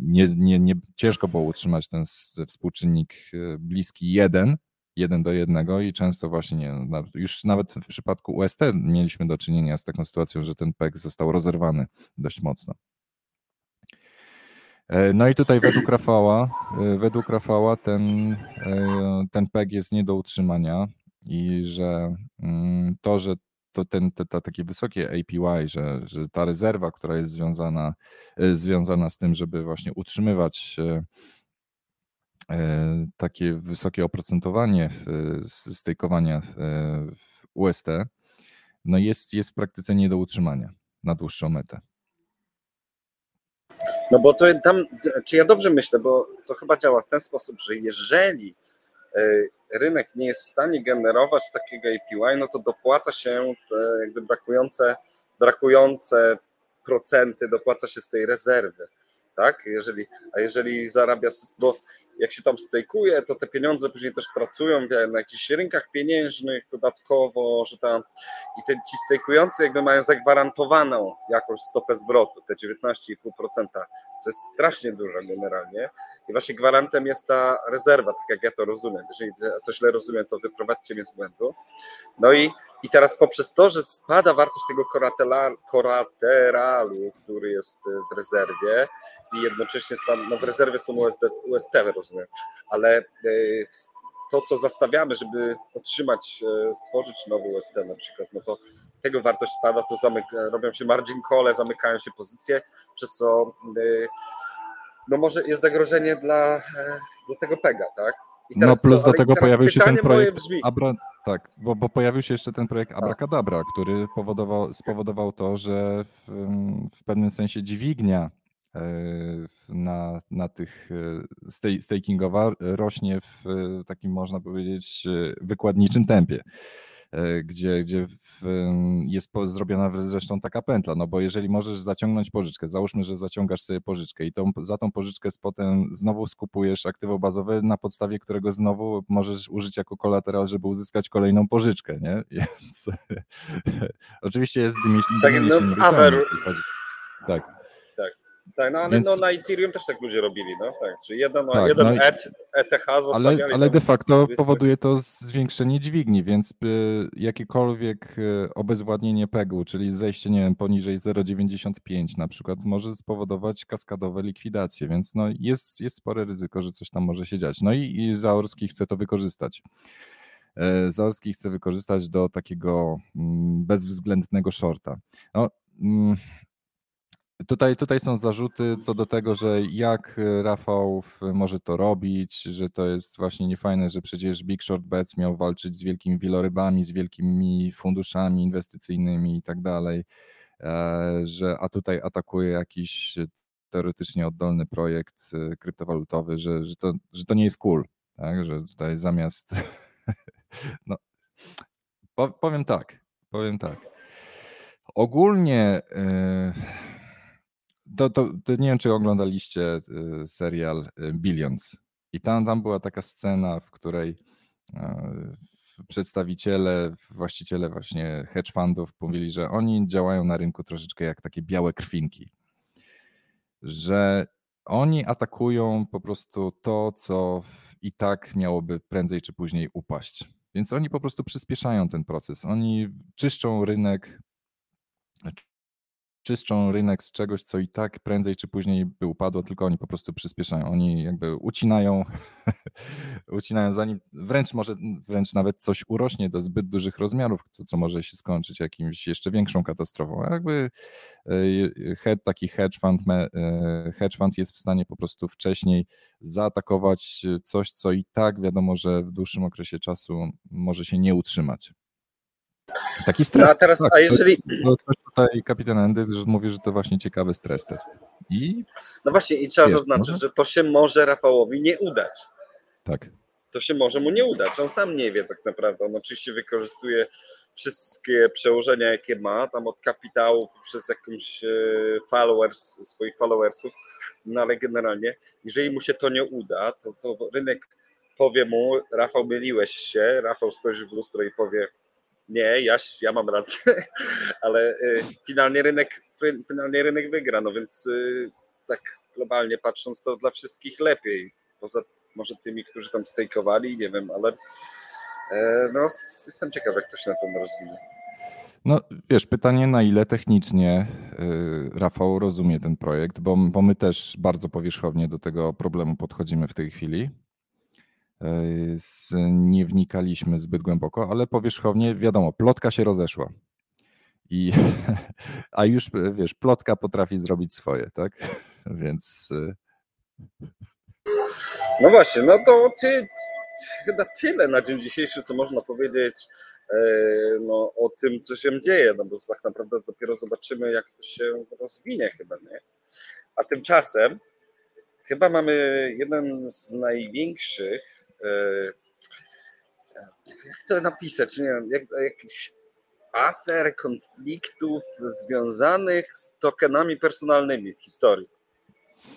nie, nie, nie, ciężko było utrzymać ten współczynnik y, bliski 1, 1 do 1 i często właśnie nie, już nawet w przypadku UST mieliśmy do czynienia z taką sytuacją, że ten PEG został rozerwany dość mocno. E, No i tutaj według Rafała, e, według Rafała ten, e, ten PEG jest nie do utrzymania i że mm, to, że to ten, te, te takie wysokie APY, że, że ta rezerwa, która jest związana, e, związana z tym, żeby właśnie utrzymywać e, e, takie wysokie oprocentowanie stejkowania w, UST, no jest, jest w praktyce nie do utrzymania na dłuższą metę. No bo to tam, czy ja dobrze myślę, bo to chyba działa w ten sposób, że jeżeli rynek nie jest w stanie generować takiego APY, no to dopłaca się te jakby brakujące, brakujące procenty, dopłaca się z tej rezerwy. Tak? Jeżeli, a jeżeli zarabia, bo jak się tam stejkuje, to te pieniądze później też pracują na jakichś rynkach pieniężnych dodatkowo, że tam i te, ci stejkujący jakby mają zagwarantowaną jakąś stopę zwrotu, te 19,5%, co jest strasznie dużo generalnie i właśnie gwarantem jest ta rezerwa, tak jak ja to rozumiem. Jeżeli to źle rozumiem, to wyprowadźcie mnie z błędu. No i, i teraz poprzez to, że spada wartość tego korateralu, który jest w rezerwie i jednocześnie stan, no w rezerwie są USD, UST, rozumiem, ale e, to, co zastawiamy, żeby otrzymać, e, stworzyć nowy UST na przykład, no to tego wartość spada, to zamyka, robią się margin call, zamykają się pozycje, przez co e, no może jest zagrożenie dla, dla tego PEGA, tak? no plus co? do tego pojawił się ten projekt Abra, tak, bo, bo, pojawił się jeszcze ten projekt Abracadabra, który powodował, spowodował to, że w, w pewnym sensie dźwignia na, na tych stakingowa rośnie w takim, można powiedzieć, wykładniczym tempie. Gdzie, gdzie jest zrobiona zresztą taka pętla, no bo jeżeli możesz zaciągnąć pożyczkę, załóżmy, że zaciągasz sobie pożyczkę i tą, za tą pożyczkę potem znowu skupujesz aktywo bazowe, na podstawie którego znowu możesz użyć jako kolateral, żeby uzyskać kolejną pożyczkę, nie? Więc oczywiście jest tak, no, w. Tak. Tak, no ale Więc... no, na Ethereum też tak ludzie robili, no tak. Czyli jeden, tak, jeden no ETH, ETH zostawiali. Ale, ale de facto powoduje to zwiększenie dźwigni, więc y, jakiekolwiek y, obezwładnienie PEG-u, czyli zejście, nie wiem, poniżej 0,95 na przykład, może spowodować kaskadowe likwidacje, więc no jest, jest spore ryzyko, że coś tam może się dziać. No i, i Zaorski chce to wykorzystać. E, Zaorski chce wykorzystać do takiego mm, bezwzględnego shorta. No, mm, Tutaj, tutaj są zarzuty co do tego, że jak e, Rafał może to robić, że to jest właśnie niefajne, że przecież Big Short Bets miał walczyć z wielkimi wielorybami, z wielkimi funduszami inwestycyjnymi i tak dalej, e, że a tutaj atakuje jakiś teoretycznie oddolny projekt e, kryptowalutowy, że, że, to, że to nie jest cool, tak? że tutaj zamiast no, powiem tak, powiem tak. Ogólnie to, to, to, nie wiem, czy oglądaliście y, serial y, Billions. I tam, tam była taka scena, w której e, przedstawiciele, właściciele właśnie hedge fundów mówili, że oni działają na rynku troszeczkę jak takie białe krwinki. Że oni atakują po prostu to, co i tak miałoby prędzej czy później upaść. Więc oni po prostu przyspieszają ten proces. Oni czyszczą rynek, czyszczą rynek z czegoś, co i tak prędzej czy później by upadło, tylko oni po prostu przyspieszają. Oni jakby ucinają, ucinają zanim, wręcz może, wręcz nawet coś urośnie do zbyt dużych rozmiarów, co, co może się skończyć jakimś jeszcze większą katastrofą. A jakby e, head, taki hedge fund, e, hedge fund jest w stanie po prostu wcześniej zaatakować coś, co i tak wiadomo, że w dłuższym okresie czasu może się nie utrzymać. Taki stres. No a teraz, tak, a jeżeli. To, to tutaj kapitan Endy mówi, że to właśnie ciekawy stres test. I no właśnie, i trzeba jest, zaznaczyć, może? że to się może Rafałowi nie udać. Tak. To się może mu nie udać. On sam nie wie tak naprawdę. On oczywiście wykorzystuje wszystkie przełożenia, jakie ma, tam od kapitału przez jakąś e, followers, swoich followersów, no ale generalnie, jeżeli mu się to nie uda, to, to rynek powie mu, Rafał, myliłeś się, Rafał spojrzy w lustro i powie, nie, ja, ja mam rację, ale y, finalnie rynek, finalnie rynek wygra, no więc y, tak globalnie patrząc to dla wszystkich lepiej, poza może tymi, którzy tam stejkowali, nie wiem, ale e, no jestem ciekaw, jak to się na tym rozwinie. No wiesz, pytanie na ile technicznie y, Rafał rozumie ten projekt, bo, bo my też bardzo powierzchownie do tego problemu podchodzimy w tej chwili nie wnikaliśmy zbyt głęboko, ale powierzchownie wiadomo, plotka się rozeszła. I, a już wiesz, plotka potrafi zrobić swoje, tak? Więc. Y, no właśnie, no to ty, chyba tyle na dzień dzisiejszy, co można powiedzieć e, no, o tym, co się dzieje, no bo tak naprawdę dopiero zobaczymy, jak to się rozwinie chyba, nie? A tymczasem chyba mamy jeden z największych jak to napisać, nie wiem, jak, jakichś afer, konfliktów związanych z tokenami personalnymi w historii.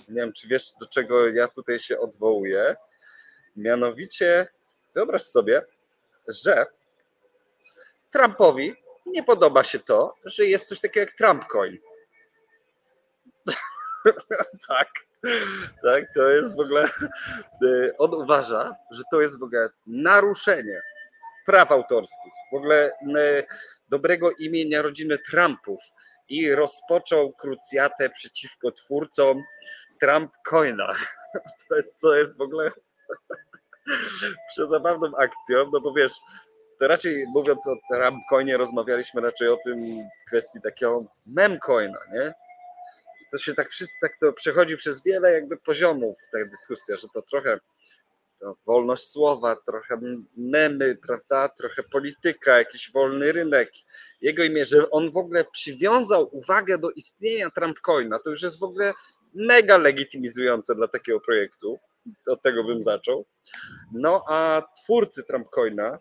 Nie wiem, czy wiesz, do czego ja tutaj się odwołuję. Mianowicie, wyobraź sobie, że Trumpowi nie podoba się to, że jest coś takiego jak Trump Coin. tak, tak, to jest w ogóle. y, On uważa, że to jest w ogóle naruszenie praw autorskich, w ogóle y, dobrego imienia rodziny Trumpów i rozpoczął krucjatę przeciwko twórcom Trump Coina. Co jest w ogóle przezabawną akcją, no bo wiesz, to raczej mówiąc o Trump Coinie rozmawialiśmy raczej o tym w kwestii takiego mem coina, nie? To się tak wszystko, tak to przechodzi przez wiele jakby poziomów ta dyskusja, że to trochę to wolność słowa, trochę memy, prawda, trochę polityka, jakiś wolny rynek. Jego imię, że on w ogóle przywiązał uwagę do istnienia Trump Coina, to już jest w ogóle mega legitymizujące dla takiego projektu. Od tego bym zaczął. No a twórcy Trump Coina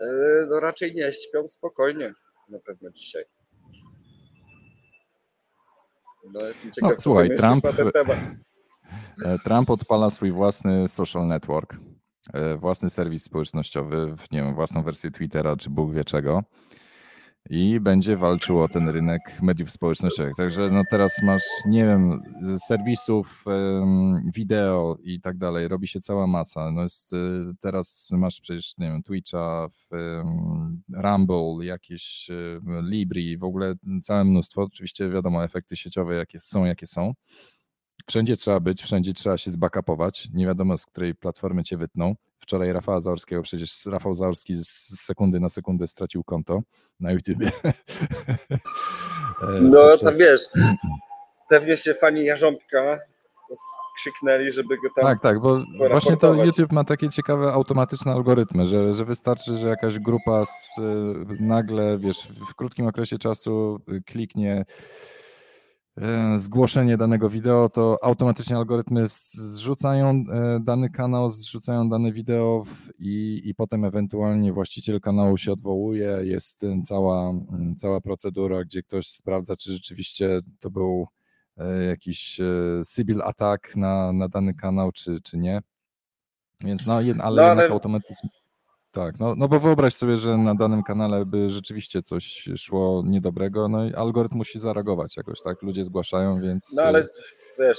e, no raczej nie śpią spokojnie na pewno dzisiaj. No jestem ciekaw, No, słuchaj, Trump-. E, Trump odpala swój własny social network, e, własny serwis społecznościowy, nie wiem, własną wersję Twittera czy Bóg wie czego i będzie walczył o ten rynek mediów społecznościowych. Także no teraz masz, nie wiem, serwisów wideo i tak dalej, robi się cała masa. No jest, e, teraz masz przecież, nie wiem, Twitcha, Rumble, jakieś e, Libri, w ogóle całe mnóstwo. Oczywiście wiadomo, efekty sieciowe jakie są, jakie są. Wszędzie trzeba być, wszędzie trzeba się zbackupować. Nie wiadomo, z której platformy cię wytną. Wczoraj Rafała Zaorskiego, przecież Rafał Zaorski z sekundy na sekundę stracił konto na YouTubie. E, No podczas- tam wiesz, pewnie się fani Jarząbka skrzyknęli, żeby go tam... Tak, tak, bo właśnie to. YouTube ma takie ciekawe automatyczne algorytmy, że, że wystarczy, że jakaś grupa z, nagle, wiesz, w krótkim okresie czasu kliknie zgłoszenie danego wideo, to automatycznie algorytmy zrzucają y, dany kanał, zrzucają dane wideo i, i potem ewentualnie właściciel kanału się odwołuje, jest y, cała, cała procedura, gdzie ktoś sprawdza, czy rzeczywiście to był e, jakiś e, Sybil atak na, na dany kanał, czy, czy nie. Więc no, ale No, jednak ale- automatycznie. Tak, no, no bo wyobraź sobie, że na danym kanale by rzeczywiście coś szło niedobrego, no i algorytm musi zareagować jakoś, tak? Ludzie zgłaszają, więc. No ale wiesz,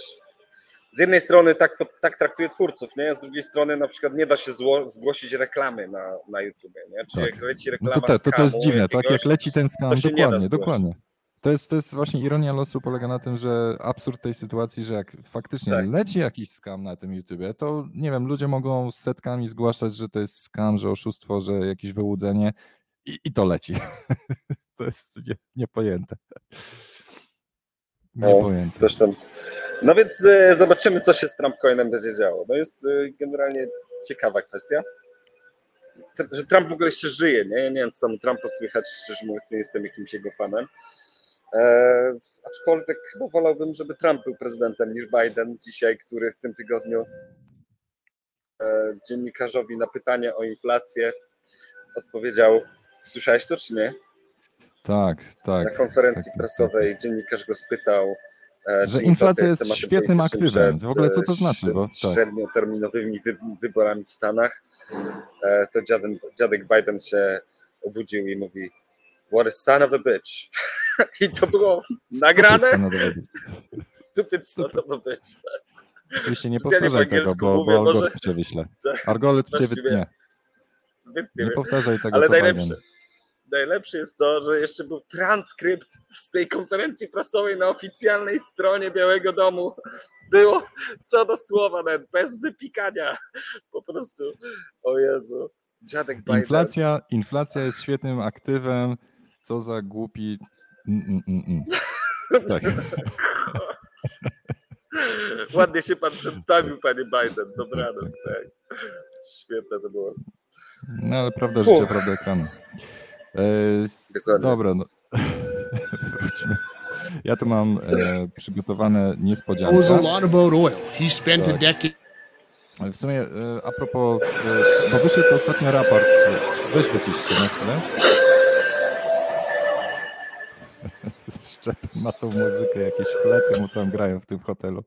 z jednej strony tak, tak traktuje twórców, nie? Z drugiej strony na przykład nie da się zło, zgłosić reklamy na, na YouTube, nie? Czy Tak. jak leci No reklama to, te, to, to jest dziwne, tak? Jak leci ten skam, dokładnie, dokładnie. To jest, to jest właśnie ironia losu polega na tym, że absurd tej sytuacji, że jak faktycznie Tak. leci jakiś skam na tym YouTubie, to nie wiem, ludzie mogą z setkami zgłaszać, że to jest skam, że oszustwo, że jakieś wyłudzenie i, i to leci. to jest nie, niepojęte. No, Niepojęte. Coś tam. No więc e, zobaczymy, co się z Trumpcoinem będzie działo. No jest e, generalnie ciekawa kwestia. Że Trump w ogóle jeszcze żyje, nie? Ja nie wiem, co tam Trumpa słychać, szczerze mówiąc, nie jestem jakimś jego fanem. E, aczkolwiek chyba wolałbym, żeby Trump był prezydentem niż Biden dzisiaj, który w tym tygodniu e, dziennikarzowi na pytanie o inflację odpowiedział, słyszałeś to czy nie? Tak, tak. Na konferencji tak, tak, prasowej dziennikarz go spytał, e, Że inflacja jest świetnym aktywem. przed, W ogóle co to znaczy, bo- tak. Średnioterminowymi wy, wyborami w Stanach. To dziadek Biden się obudził i mówi What a son of a bitch. I to było nagrane. Stupid, dowiedzieć. Stupid son of a bitch. Oczywiście nie powtarzaj tego, bo, mówię, bo może- algorytm cię wyśle. Algorytm cię wytnie. Nie powtarzaj tego, Ale co najlepsze jest to, że jeszcze był transkrypt z tej konferencji prasowej na oficjalnej stronie Białego Domu. Było co do słowa, nawet bez wypikania. Po prostu, o Jezu, dziadek Biden. Inflacja, inflacja jest świetnym aktywem. Co za głupi. Mm, mm, mm. Tak. Ładnie się pan przedstawił, panie Biden. Dobranoc. ej. Świetne to było. No ale prawda życia, Uff. prawda ekranu. E, s- dobra, no. wróćmy. Ja tu mam e, przygotowane a Tak. W sumie e, a propos, e, bo wyszedł ostatnio raport. Weź wycisz się na chwilę. Szczepan ma tą muzykę, jakieś flety mu tam grają w tym hotelu.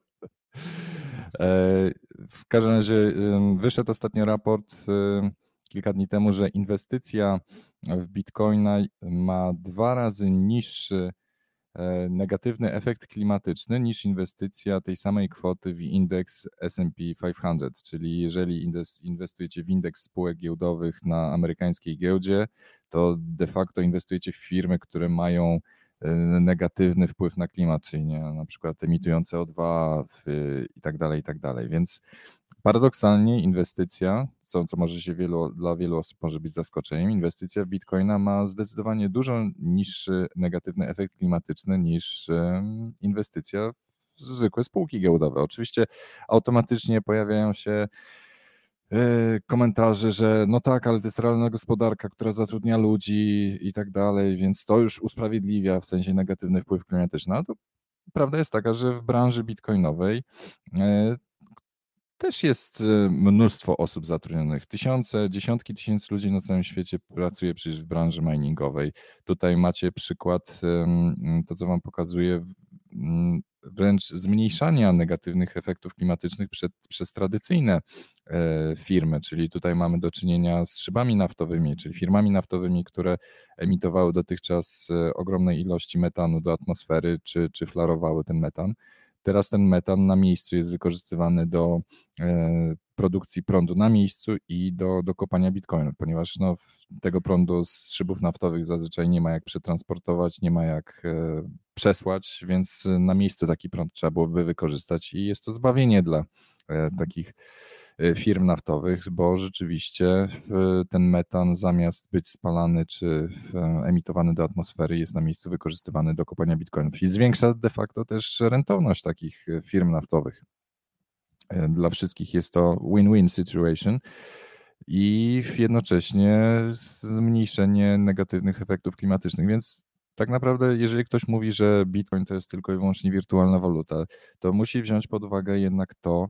W każdym razie wyszedł ostatnio raport kilka dni temu, że inwestycja w bitcoina ma dwa razy niższy E, negatywny efekt klimatyczny niż inwestycja tej samej kwoty w indeks SP 500, czyli jeżeli inwestujecie w indeks spółek giełdowych na amerykańskiej giełdzie, to de facto inwestujecie w firmy, które mają e, negatywny wpływ na klimat, czyli nie, na przykład emitują CO2 i tak dalej, i tak dalej. Więc Paradoksalnie inwestycja, co, co może się wielu, dla wielu osób może być zaskoczeniem, inwestycja w bitcoina ma zdecydowanie dużo niższy negatywny efekt klimatyczny niż inwestycja w zwykłe spółki giełdowe. Oczywiście automatycznie pojawiają się e, komentarze, że no tak, ale to jest realna gospodarka, która zatrudnia ludzi i tak dalej, więc to już usprawiedliwia w sensie negatywny wpływ klimatyczny. A to prawda jest taka, że w branży bitcoinowej e, też jest y, mnóstwo osób zatrudnionych. Tysiące, dziesiątki tysięcy ludzi na całym świecie pracuje przecież w branży miningowej. Tutaj macie przykład, to co Wam pokazuję, wręcz zmniejszania negatywnych efektów klimatycznych przed, przez tradycyjne e, firmy, czyli tutaj mamy do czynienia z szybami naftowymi, czyli firmami naftowymi, które emitowały dotychczas e, ogromne ilości metanu do atmosfery, czy, czy flarowały ten metan. Teraz ten metan na miejscu jest wykorzystywany do e, produkcji prądu na miejscu i do, do kopania bitcoinów, ponieważ no, tego prądu z szybów naftowych zazwyczaj nie ma jak przetransportować, nie ma jak e, przesłać, więc na miejscu taki prąd trzeba byłoby wykorzystać i jest to zbawienie dla e, takich Y, firm naftowych, bo rzeczywiście ten metan zamiast być spalany czy emitowany do atmosfery jest na miejscu wykorzystywany do kopania bitcoinów i zwiększa de facto też rentowność takich y, firm naftowych. Y, dla wszystkich jest to win-win situation i jednocześnie zmniejszenie negatywnych efektów klimatycznych, więc tak naprawdę, jeżeli ktoś mówi, że Bitcoin to jest tylko i wyłącznie wirtualna waluta, to musi wziąć pod uwagę jednak to,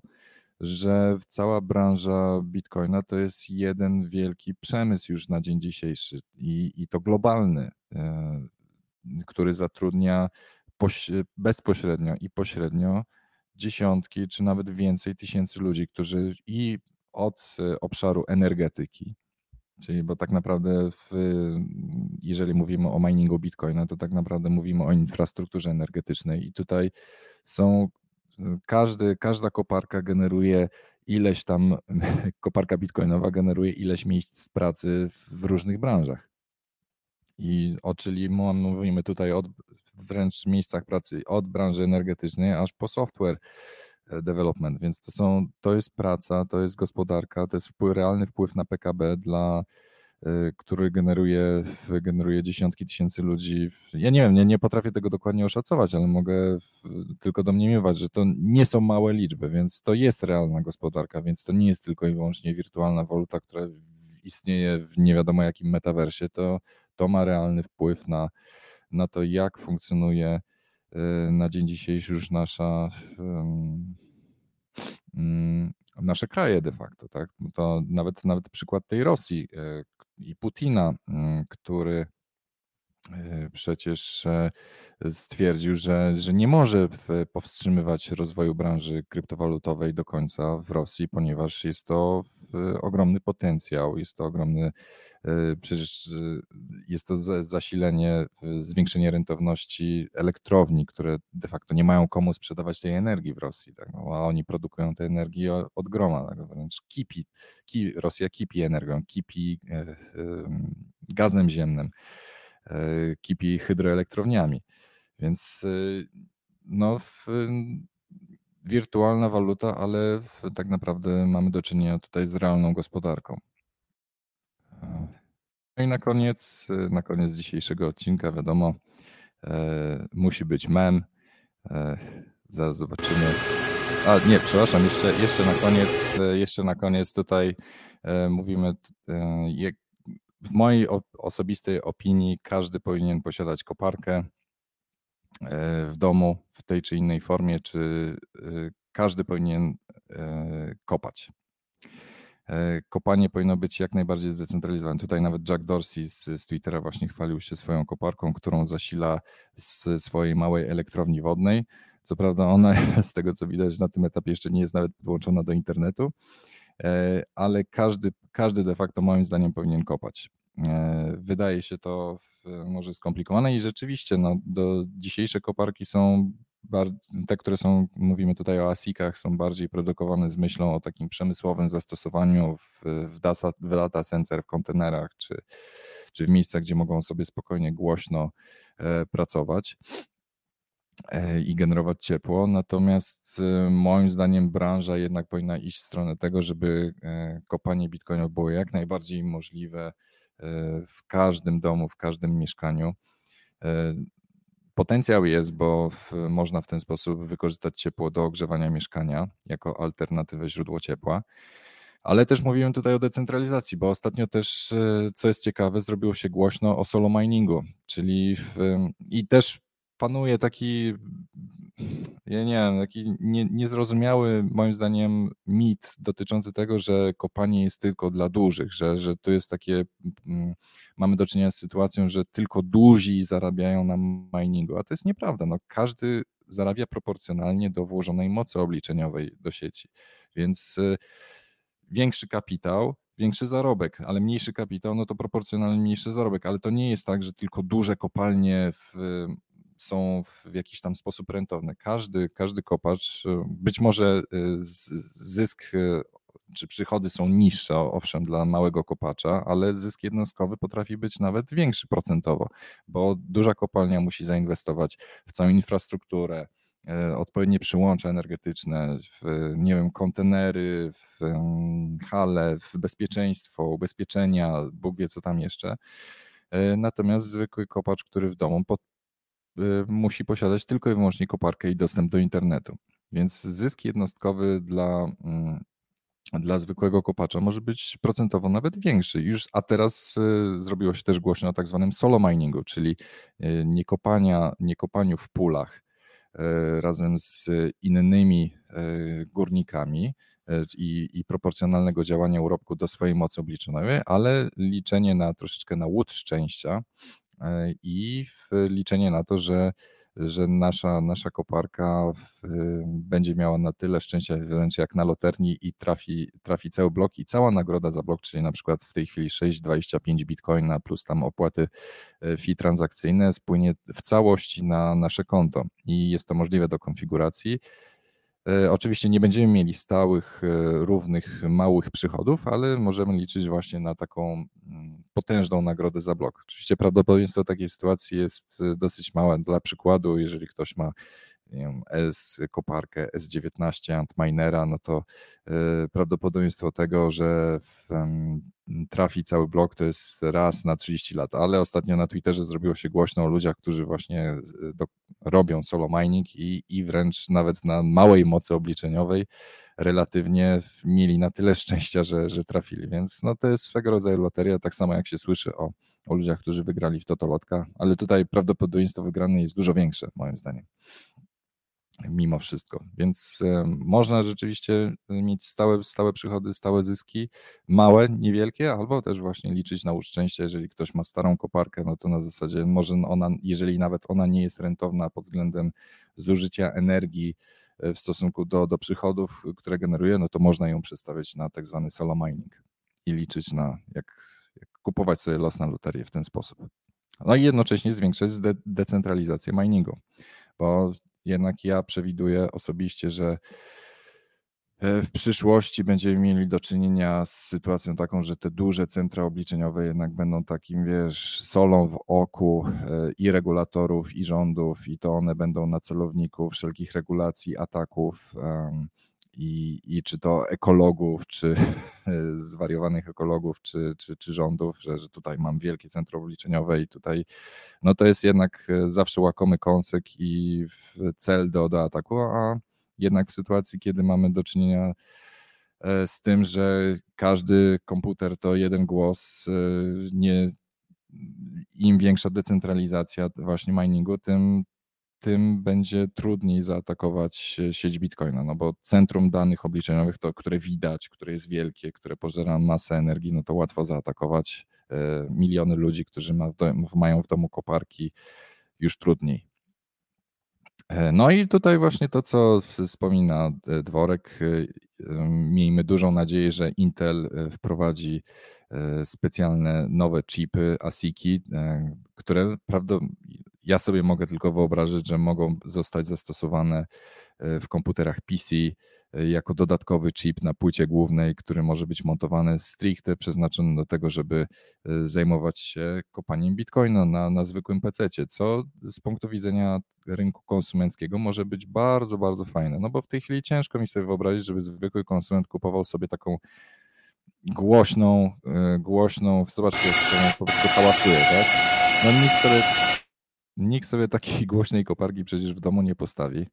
że cała branża Bitcoina to jest jeden wielki przemysł już na dzień dzisiejszy i, i to globalny, e, który zatrudnia bezpośrednio i pośrednio dziesiątki czy nawet więcej tysięcy ludzi, którzy i od e, obszaru energetyki, czyli bo tak naprawdę w, jeżeli mówimy o miningu Bitcoina, to tak naprawdę mówimy o infrastrukturze energetycznej i tutaj są każdy, każda koparka generuje ileś tam, koparka bitcoinowa generuje ileś miejsc pracy w różnych branżach. I o, czyli mówimy tutaj od wręcz miejscach pracy od branży energetycznej aż po software e, development, więc to są, to jest praca, to jest gospodarka, to jest wpływ, realny wpływ na PKB dla Y, który generuje, generuje dziesiątki tysięcy ludzi. Ja nie wiem, nie, nie potrafię tego dokładnie oszacować, ale mogę tylko domniemywać, że to nie są małe liczby, więc to jest realna gospodarka, więc to nie jest tylko i wyłącznie wirtualna waluta, która istnieje w nie wiadomo jakim metaversie, to, to ma realny wpływ na, na to, jak funkcjonuje y, na dzień dzisiejszy już nasza mm, nasze kraje de facto, tak? To nawet, nawet przykład tej Rosji, y, i Putina, mm, który przecież e, stwierdził, że, że nie może powstrzymywać rozwoju branży kryptowalutowej do końca w Rosji, ponieważ jest to ogromny potencjał, jest to ogromny, e, przecież jest to zasilenie, zwiększenie rentowności elektrowni, które de facto nie mają komu sprzedawać tej energii w Rosji, tak? no, a oni produkują tę energię od groma, tak? wręcz kipi, ki, Rosja kipi energią, kipi gazem ziemnym, kipi hydroelektrowniami. Więc y, no, w, wirtualna waluta, ale w, tak naprawdę mamy do czynienia tutaj z realną gospodarką. No i na koniec, na koniec dzisiejszego odcinka, wiadomo, e, musi być mem. E, zaraz zobaczymy. A nie, przepraszam, jeszcze, jeszcze na koniec, e, jeszcze na koniec tutaj e, mówimy, e, w mojej osobistej opinii każdy powinien posiadać koparkę E, w domu w tej czy innej formie, czy e, każdy powinien e, kopać. Kopanie powinno być jak najbardziej zdecentralizowane. Tutaj nawet Jack Dorsey z, z Twittera właśnie chwalił się swoją koparką, którą zasila z swojej małej elektrowni wodnej. Co prawda ona z tego co widać na tym etapie jeszcze nie jest nawet podłączona do internetu, ale każdy, każdy de facto moim zdaniem powinien kopać. E, wydaje się to może skomplikowane i rzeczywiście no, do dzisiejsze koparki są te, które są, mówimy tutaj o ASICach, są bardziej produkowane z myślą o takim przemysłowym zastosowaniu w, w, data, w data center, w kontenerach, czy, czy w miejscach, gdzie mogą sobie spokojnie, głośno e, pracować e, i generować ciepło. Natomiast e, moim zdaniem branża jednak powinna iść w stronę tego, żeby kopanie bitcoinów było jak najbardziej możliwe w każdym domu, w każdym mieszkaniu. Potencjał jest, bo w, można w ten sposób wykorzystać ciepło do ogrzewania mieszkania jako alternatywę źródło ciepła. Ale też mówiłem tutaj o decentralizacji, bo ostatnio też, e, co jest ciekawe, zrobiło się głośno o solo miningu, czyli w, i też panuje taki, ja nie wiem, taki nie, niezrozumiały moim zdaniem mit dotyczący tego, że kopanie jest tylko dla dużych, że, że to jest takie, mm, mamy do czynienia z sytuacją, że tylko duzi zarabiają na miningu, a to jest nieprawda. No, każdy zarabia proporcjonalnie do włożonej mocy obliczeniowej do sieci, więc y, większy kapitał, większy zarobek, ale mniejszy kapitał, no to proporcjonalnie mniejszy zarobek, ale to nie jest tak, że tylko duże kopalnie w są w jakiś tam sposób rentowne. Każdy, każdy kopacz, e, być może e, zysk e, czy przychody są niższe, owszem, dla małego kopacza, ale zysk jednostkowy potrafi być nawet większy procentowo, bo duża kopalnia musi zainwestować w całą infrastrukturę, odpowiednie przyłącza energetyczne, w, nie wiem, kontenery, w hale, w bezpieczeństwo, ubezpieczenia, Bóg wie co tam jeszcze. Natomiast zwykły kopacz, który w domu musi posiadać tylko i wyłącznie koparkę i dostęp do internetu. Więc zysk jednostkowy dla, mm, dla zwykłego kopacza może być procentowo nawet większy. Już, a teraz y, zrobiło się też głośno o tak zwanym solo miningu, czyli y, niekopania, niekopaniu w pulach razem z innymi górnikami i, i proporcjonalnego działania urobku do swojej mocy obliczonej, ale liczenie na troszeczkę na łód szczęścia, i liczenie na to, że, że nasza, nasza koparka w, będzie miała na tyle szczęścia wręcz jak na loterni i trafi, trafi cały blok i cała nagroda za blok, czyli na przykład w tej chwili 6,25 bitcoina plus tam opłaty e, fee transakcyjne spłynie w całości na nasze konto i jest to możliwe do konfiguracji. E, oczywiście nie będziemy mieli stałych, e, równych, małych przychodów, ale możemy liczyć właśnie na taką mm, potężną nagrodę za blok. Oczywiście prawdopodobieństwo takiej sytuacji jest e, dosyć małe. Dla przykładu, jeżeli ktoś ma wiem, S koparkę S19 Antminera, no to prawdopodobieństwo tego, że w, trafi cały blok, to jest raz na 30 lat, ale ostatnio na Twitterze zrobiło się głośno o ludziach, którzy właśnie do, robią solo mining i, i wręcz nawet na małej mocy obliczeniowej relatywnie mieli na tyle szczęścia, że, że trafili, więc no to jest swego rodzaju loteria, tak samo jak się słyszy o, o ludziach, którzy wygrali w Totolotka, ale tutaj prawdopodobieństwo wygranej jest dużo większe moim zdaniem mimo wszystko. Więc można rzeczywiście mieć stałe, stałe przychody, stałe zyski, małe, niewielkie, albo też właśnie liczyć na uszczęście. Jeżeli ktoś ma starą koparkę, no to na zasadzie może ona, jeżeli nawet ona nie jest rentowna pod względem zużycia energii e, w stosunku do, do przychodów, które generuje, no to można ją przestawiać na tak zwany solo mining i liczyć na, jak, jak kupować sobie los na loterię w ten sposób. No i jednocześnie zwiększać de decentralizację miningu, bo jednak ja przewiduję osobiście, że e, w przyszłości będziemy mieli do czynienia z sytuacją taką, że te duże centra obliczeniowe jednak będą takim, wiesz, solą w oku e, i regulatorów, i rządów, i to one będą na celowniku wszelkich regulacji, ataków i, i czy to ekologów, czy zwariowanych ekologów, czy, czy, czy rządów, że, że tutaj mam wielkie centrum obliczeniowe i tutaj no to jest jednak e, zawsze łakomy kąsek i cel do, do ataku, a jednak w sytuacji, kiedy mamy do czynienia e, z tym, że każdy komputer to jeden głos, e, nie, im większa decentralizacja właśnie miningu, tym, tym będzie trudniej zaatakować sieć Bitcoina, no bo centrum danych obliczeniowych, to które widać, które jest wielkie, które pożera masę energii, no to łatwo zaatakować e, miliony ludzi, którzy ma w domu, mają w domu koparki, już trudniej. E, no i tutaj właśnie to, co wspomina e, Dworek, miejmy dużą nadzieję, że Intel wprowadzi specjalne nowe chipy ASICi, które prawda, ja sobie mogę tylko wyobrazić, że mogą zostać zastosowane w komputerach PC jako dodatkowy chip na płycie głównej, który może być montowany stricte przeznaczony do tego, żeby e, zajmować się kopaniem bitcoina na, na zwykłym PC, co z punktu widzenia rynku konsumenckiego może być bardzo, bardzo fajne. No bo w tej chwili ciężko mi sobie wyobrazić, żeby zwykły konsument kupował sobie taką głośną, e, głośną, zobaczcie, jak to po prostu hałasuje, tak? No nikt sobie, nikt sobie takiej głośnej koparki przecież w domu nie postawi.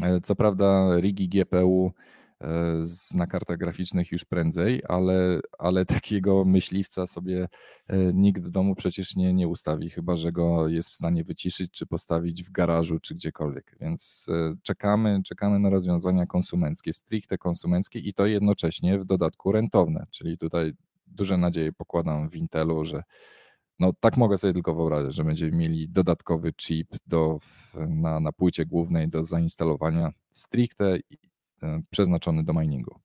E, co prawda rigi GPU e, na kartach graficznych już prędzej, ale, ale takiego myśliwca sobie e, nikt w domu przecież nie, nie ustawi, chyba że go jest w stanie wyciszyć, czy postawić w garażu, czy gdziekolwiek. Więc czekamy, czekamy na rozwiązania konsumenckie, stricte konsumenckie i to jednocześnie w dodatku rentowne, czyli tutaj duże nadzieje pokładam w Intelu, że no tak mogę sobie tylko wyobrazić, że będziemy mieli dodatkowy chip do, na, na płycie głównej do zainstalowania stricte e, przeznaczony do miningu.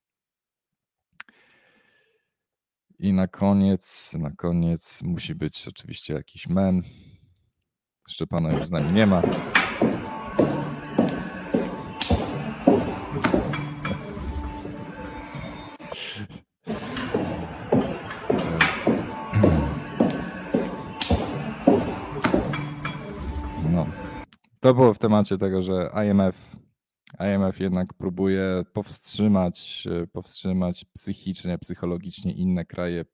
I na koniec, na koniec musi być oczywiście jakiś mem. Szczepana już z nami nie ma. To było w temacie tego, że IMF, IMF jednak próbuje powstrzymać, powstrzymać psychicznie, psychologicznie inne kraje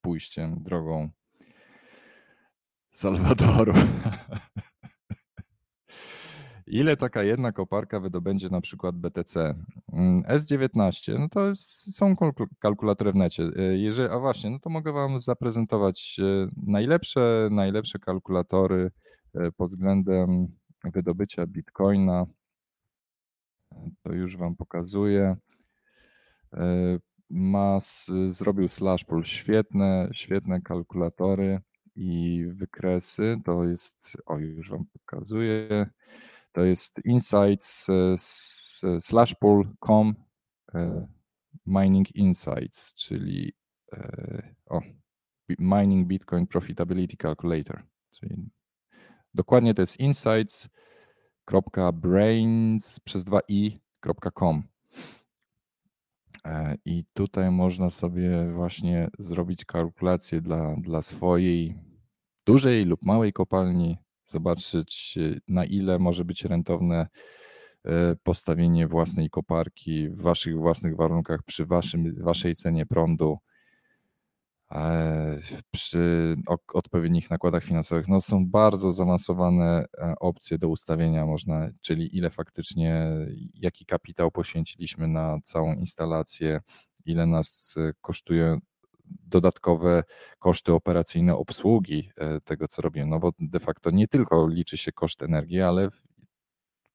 pójściem drogą Salwadoru. Ile taka jedna koparka wydobędzie na przykład BTC? Mm, S19, no to są kalkulatory w necie. Jeżeli, a właśnie, no to mogę Wam zaprezentować e, najlepsze, najlepsze kalkulatory e, pod względem wydobycia bitcoina. To już Wam pokazuję. E, Mas zrobił Slashpool świetne, świetne kalkulatory i wykresy. To jest, o już Wam pokazuję. To jest insights slashpool.com e, mining insights, czyli e, o, mining bitcoin profitability calculator, czyli Dokładnie to jest insights.brains przez 2i.com. E, I tutaj można sobie właśnie zrobić kalkulację dla, dla swojej dużej lub małej kopalni, zobaczyć na ile może być rentowne e, postawienie własnej koparki w waszych własnych warunkach przy waszym, waszej cenie prądu E, przy odpowiednich nakładach finansowych. No, są bardzo zaawansowane e, opcje do ustawienia można, czyli ile faktycznie, jaki kapitał poświęciliśmy na całą instalację, ile nas e, kosztuje dodatkowe koszty operacyjne obsługi tego, co robimy. No bo de facto nie tylko liczy się koszt energii, ale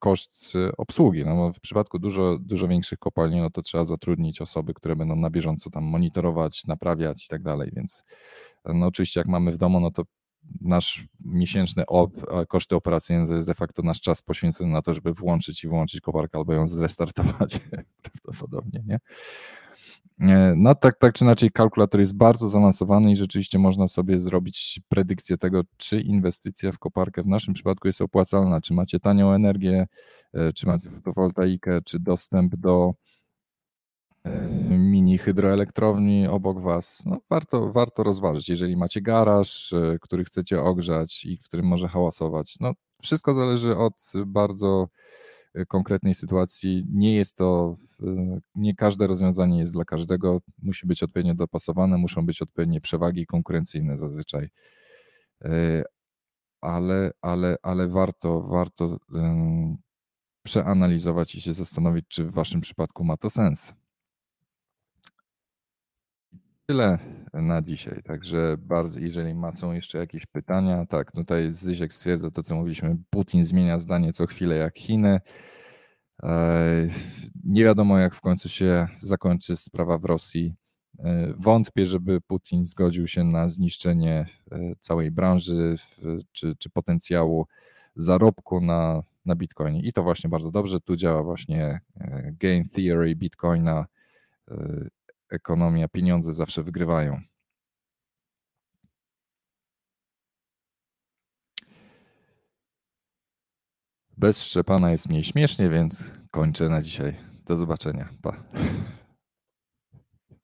koszt y, obsługi. No w przypadku dużo, dużo większych kopalni, no to trzeba zatrudnić osoby, które będą na bieżąco tam monitorować, naprawiać i tak dalej. Więc no oczywiście jak mamy w domu, no to nasz miesięczny op, koszty operacyjne to jest de facto nasz czas poświęcony na to, żeby włączyć i wyłączyć koparkę albo ją zrestartować prawdopodobnie, nie? No tak, tak czy inaczej kalkulator jest bardzo zaawansowany i rzeczywiście można sobie zrobić predykcję tego, czy inwestycja w koparkę w naszym przypadku jest opłacalna, czy macie tanią energię, e, czy macie fotowoltaikę, czy dostęp do e, mini hydroelektrowni obok Was. No, warto, warto rozważyć, jeżeli macie garaż, e, który chcecie ogrzać i w którym może hałasować. No, wszystko zależy od bardzo konkretnej sytuacji. Nie jest to, nie każde rozwiązanie jest dla każdego, musi być odpowiednio dopasowane, muszą być odpowiednie przewagi konkurencyjne zazwyczaj. E, ale, ale, ale warto, warto przeanalizować i się zastanowić, czy w Waszym przypadku ma to sens. Tyle na dzisiaj. Także bardzo, jeżeli ma, są jeszcze jakieś pytania, tak, tutaj Zysiek stwierdza to, co mówiliśmy, Putin zmienia zdanie co chwilę jak Chiny. Nie wiadomo, jak w końcu się zakończy sprawa w Rosji. E, wątpię, żeby Putin zgodził się na zniszczenie e, całej branży czy, czy potencjału zarobku na na Bitcoinie. I to właśnie bardzo dobrze. Tu działa właśnie e, game theory Bitcoina. Ekonomia, pieniądze zawsze wygrywają. Bez Szczepana jest mniej śmiesznie, więc kończę na dzisiaj. Do zobaczenia. Pa.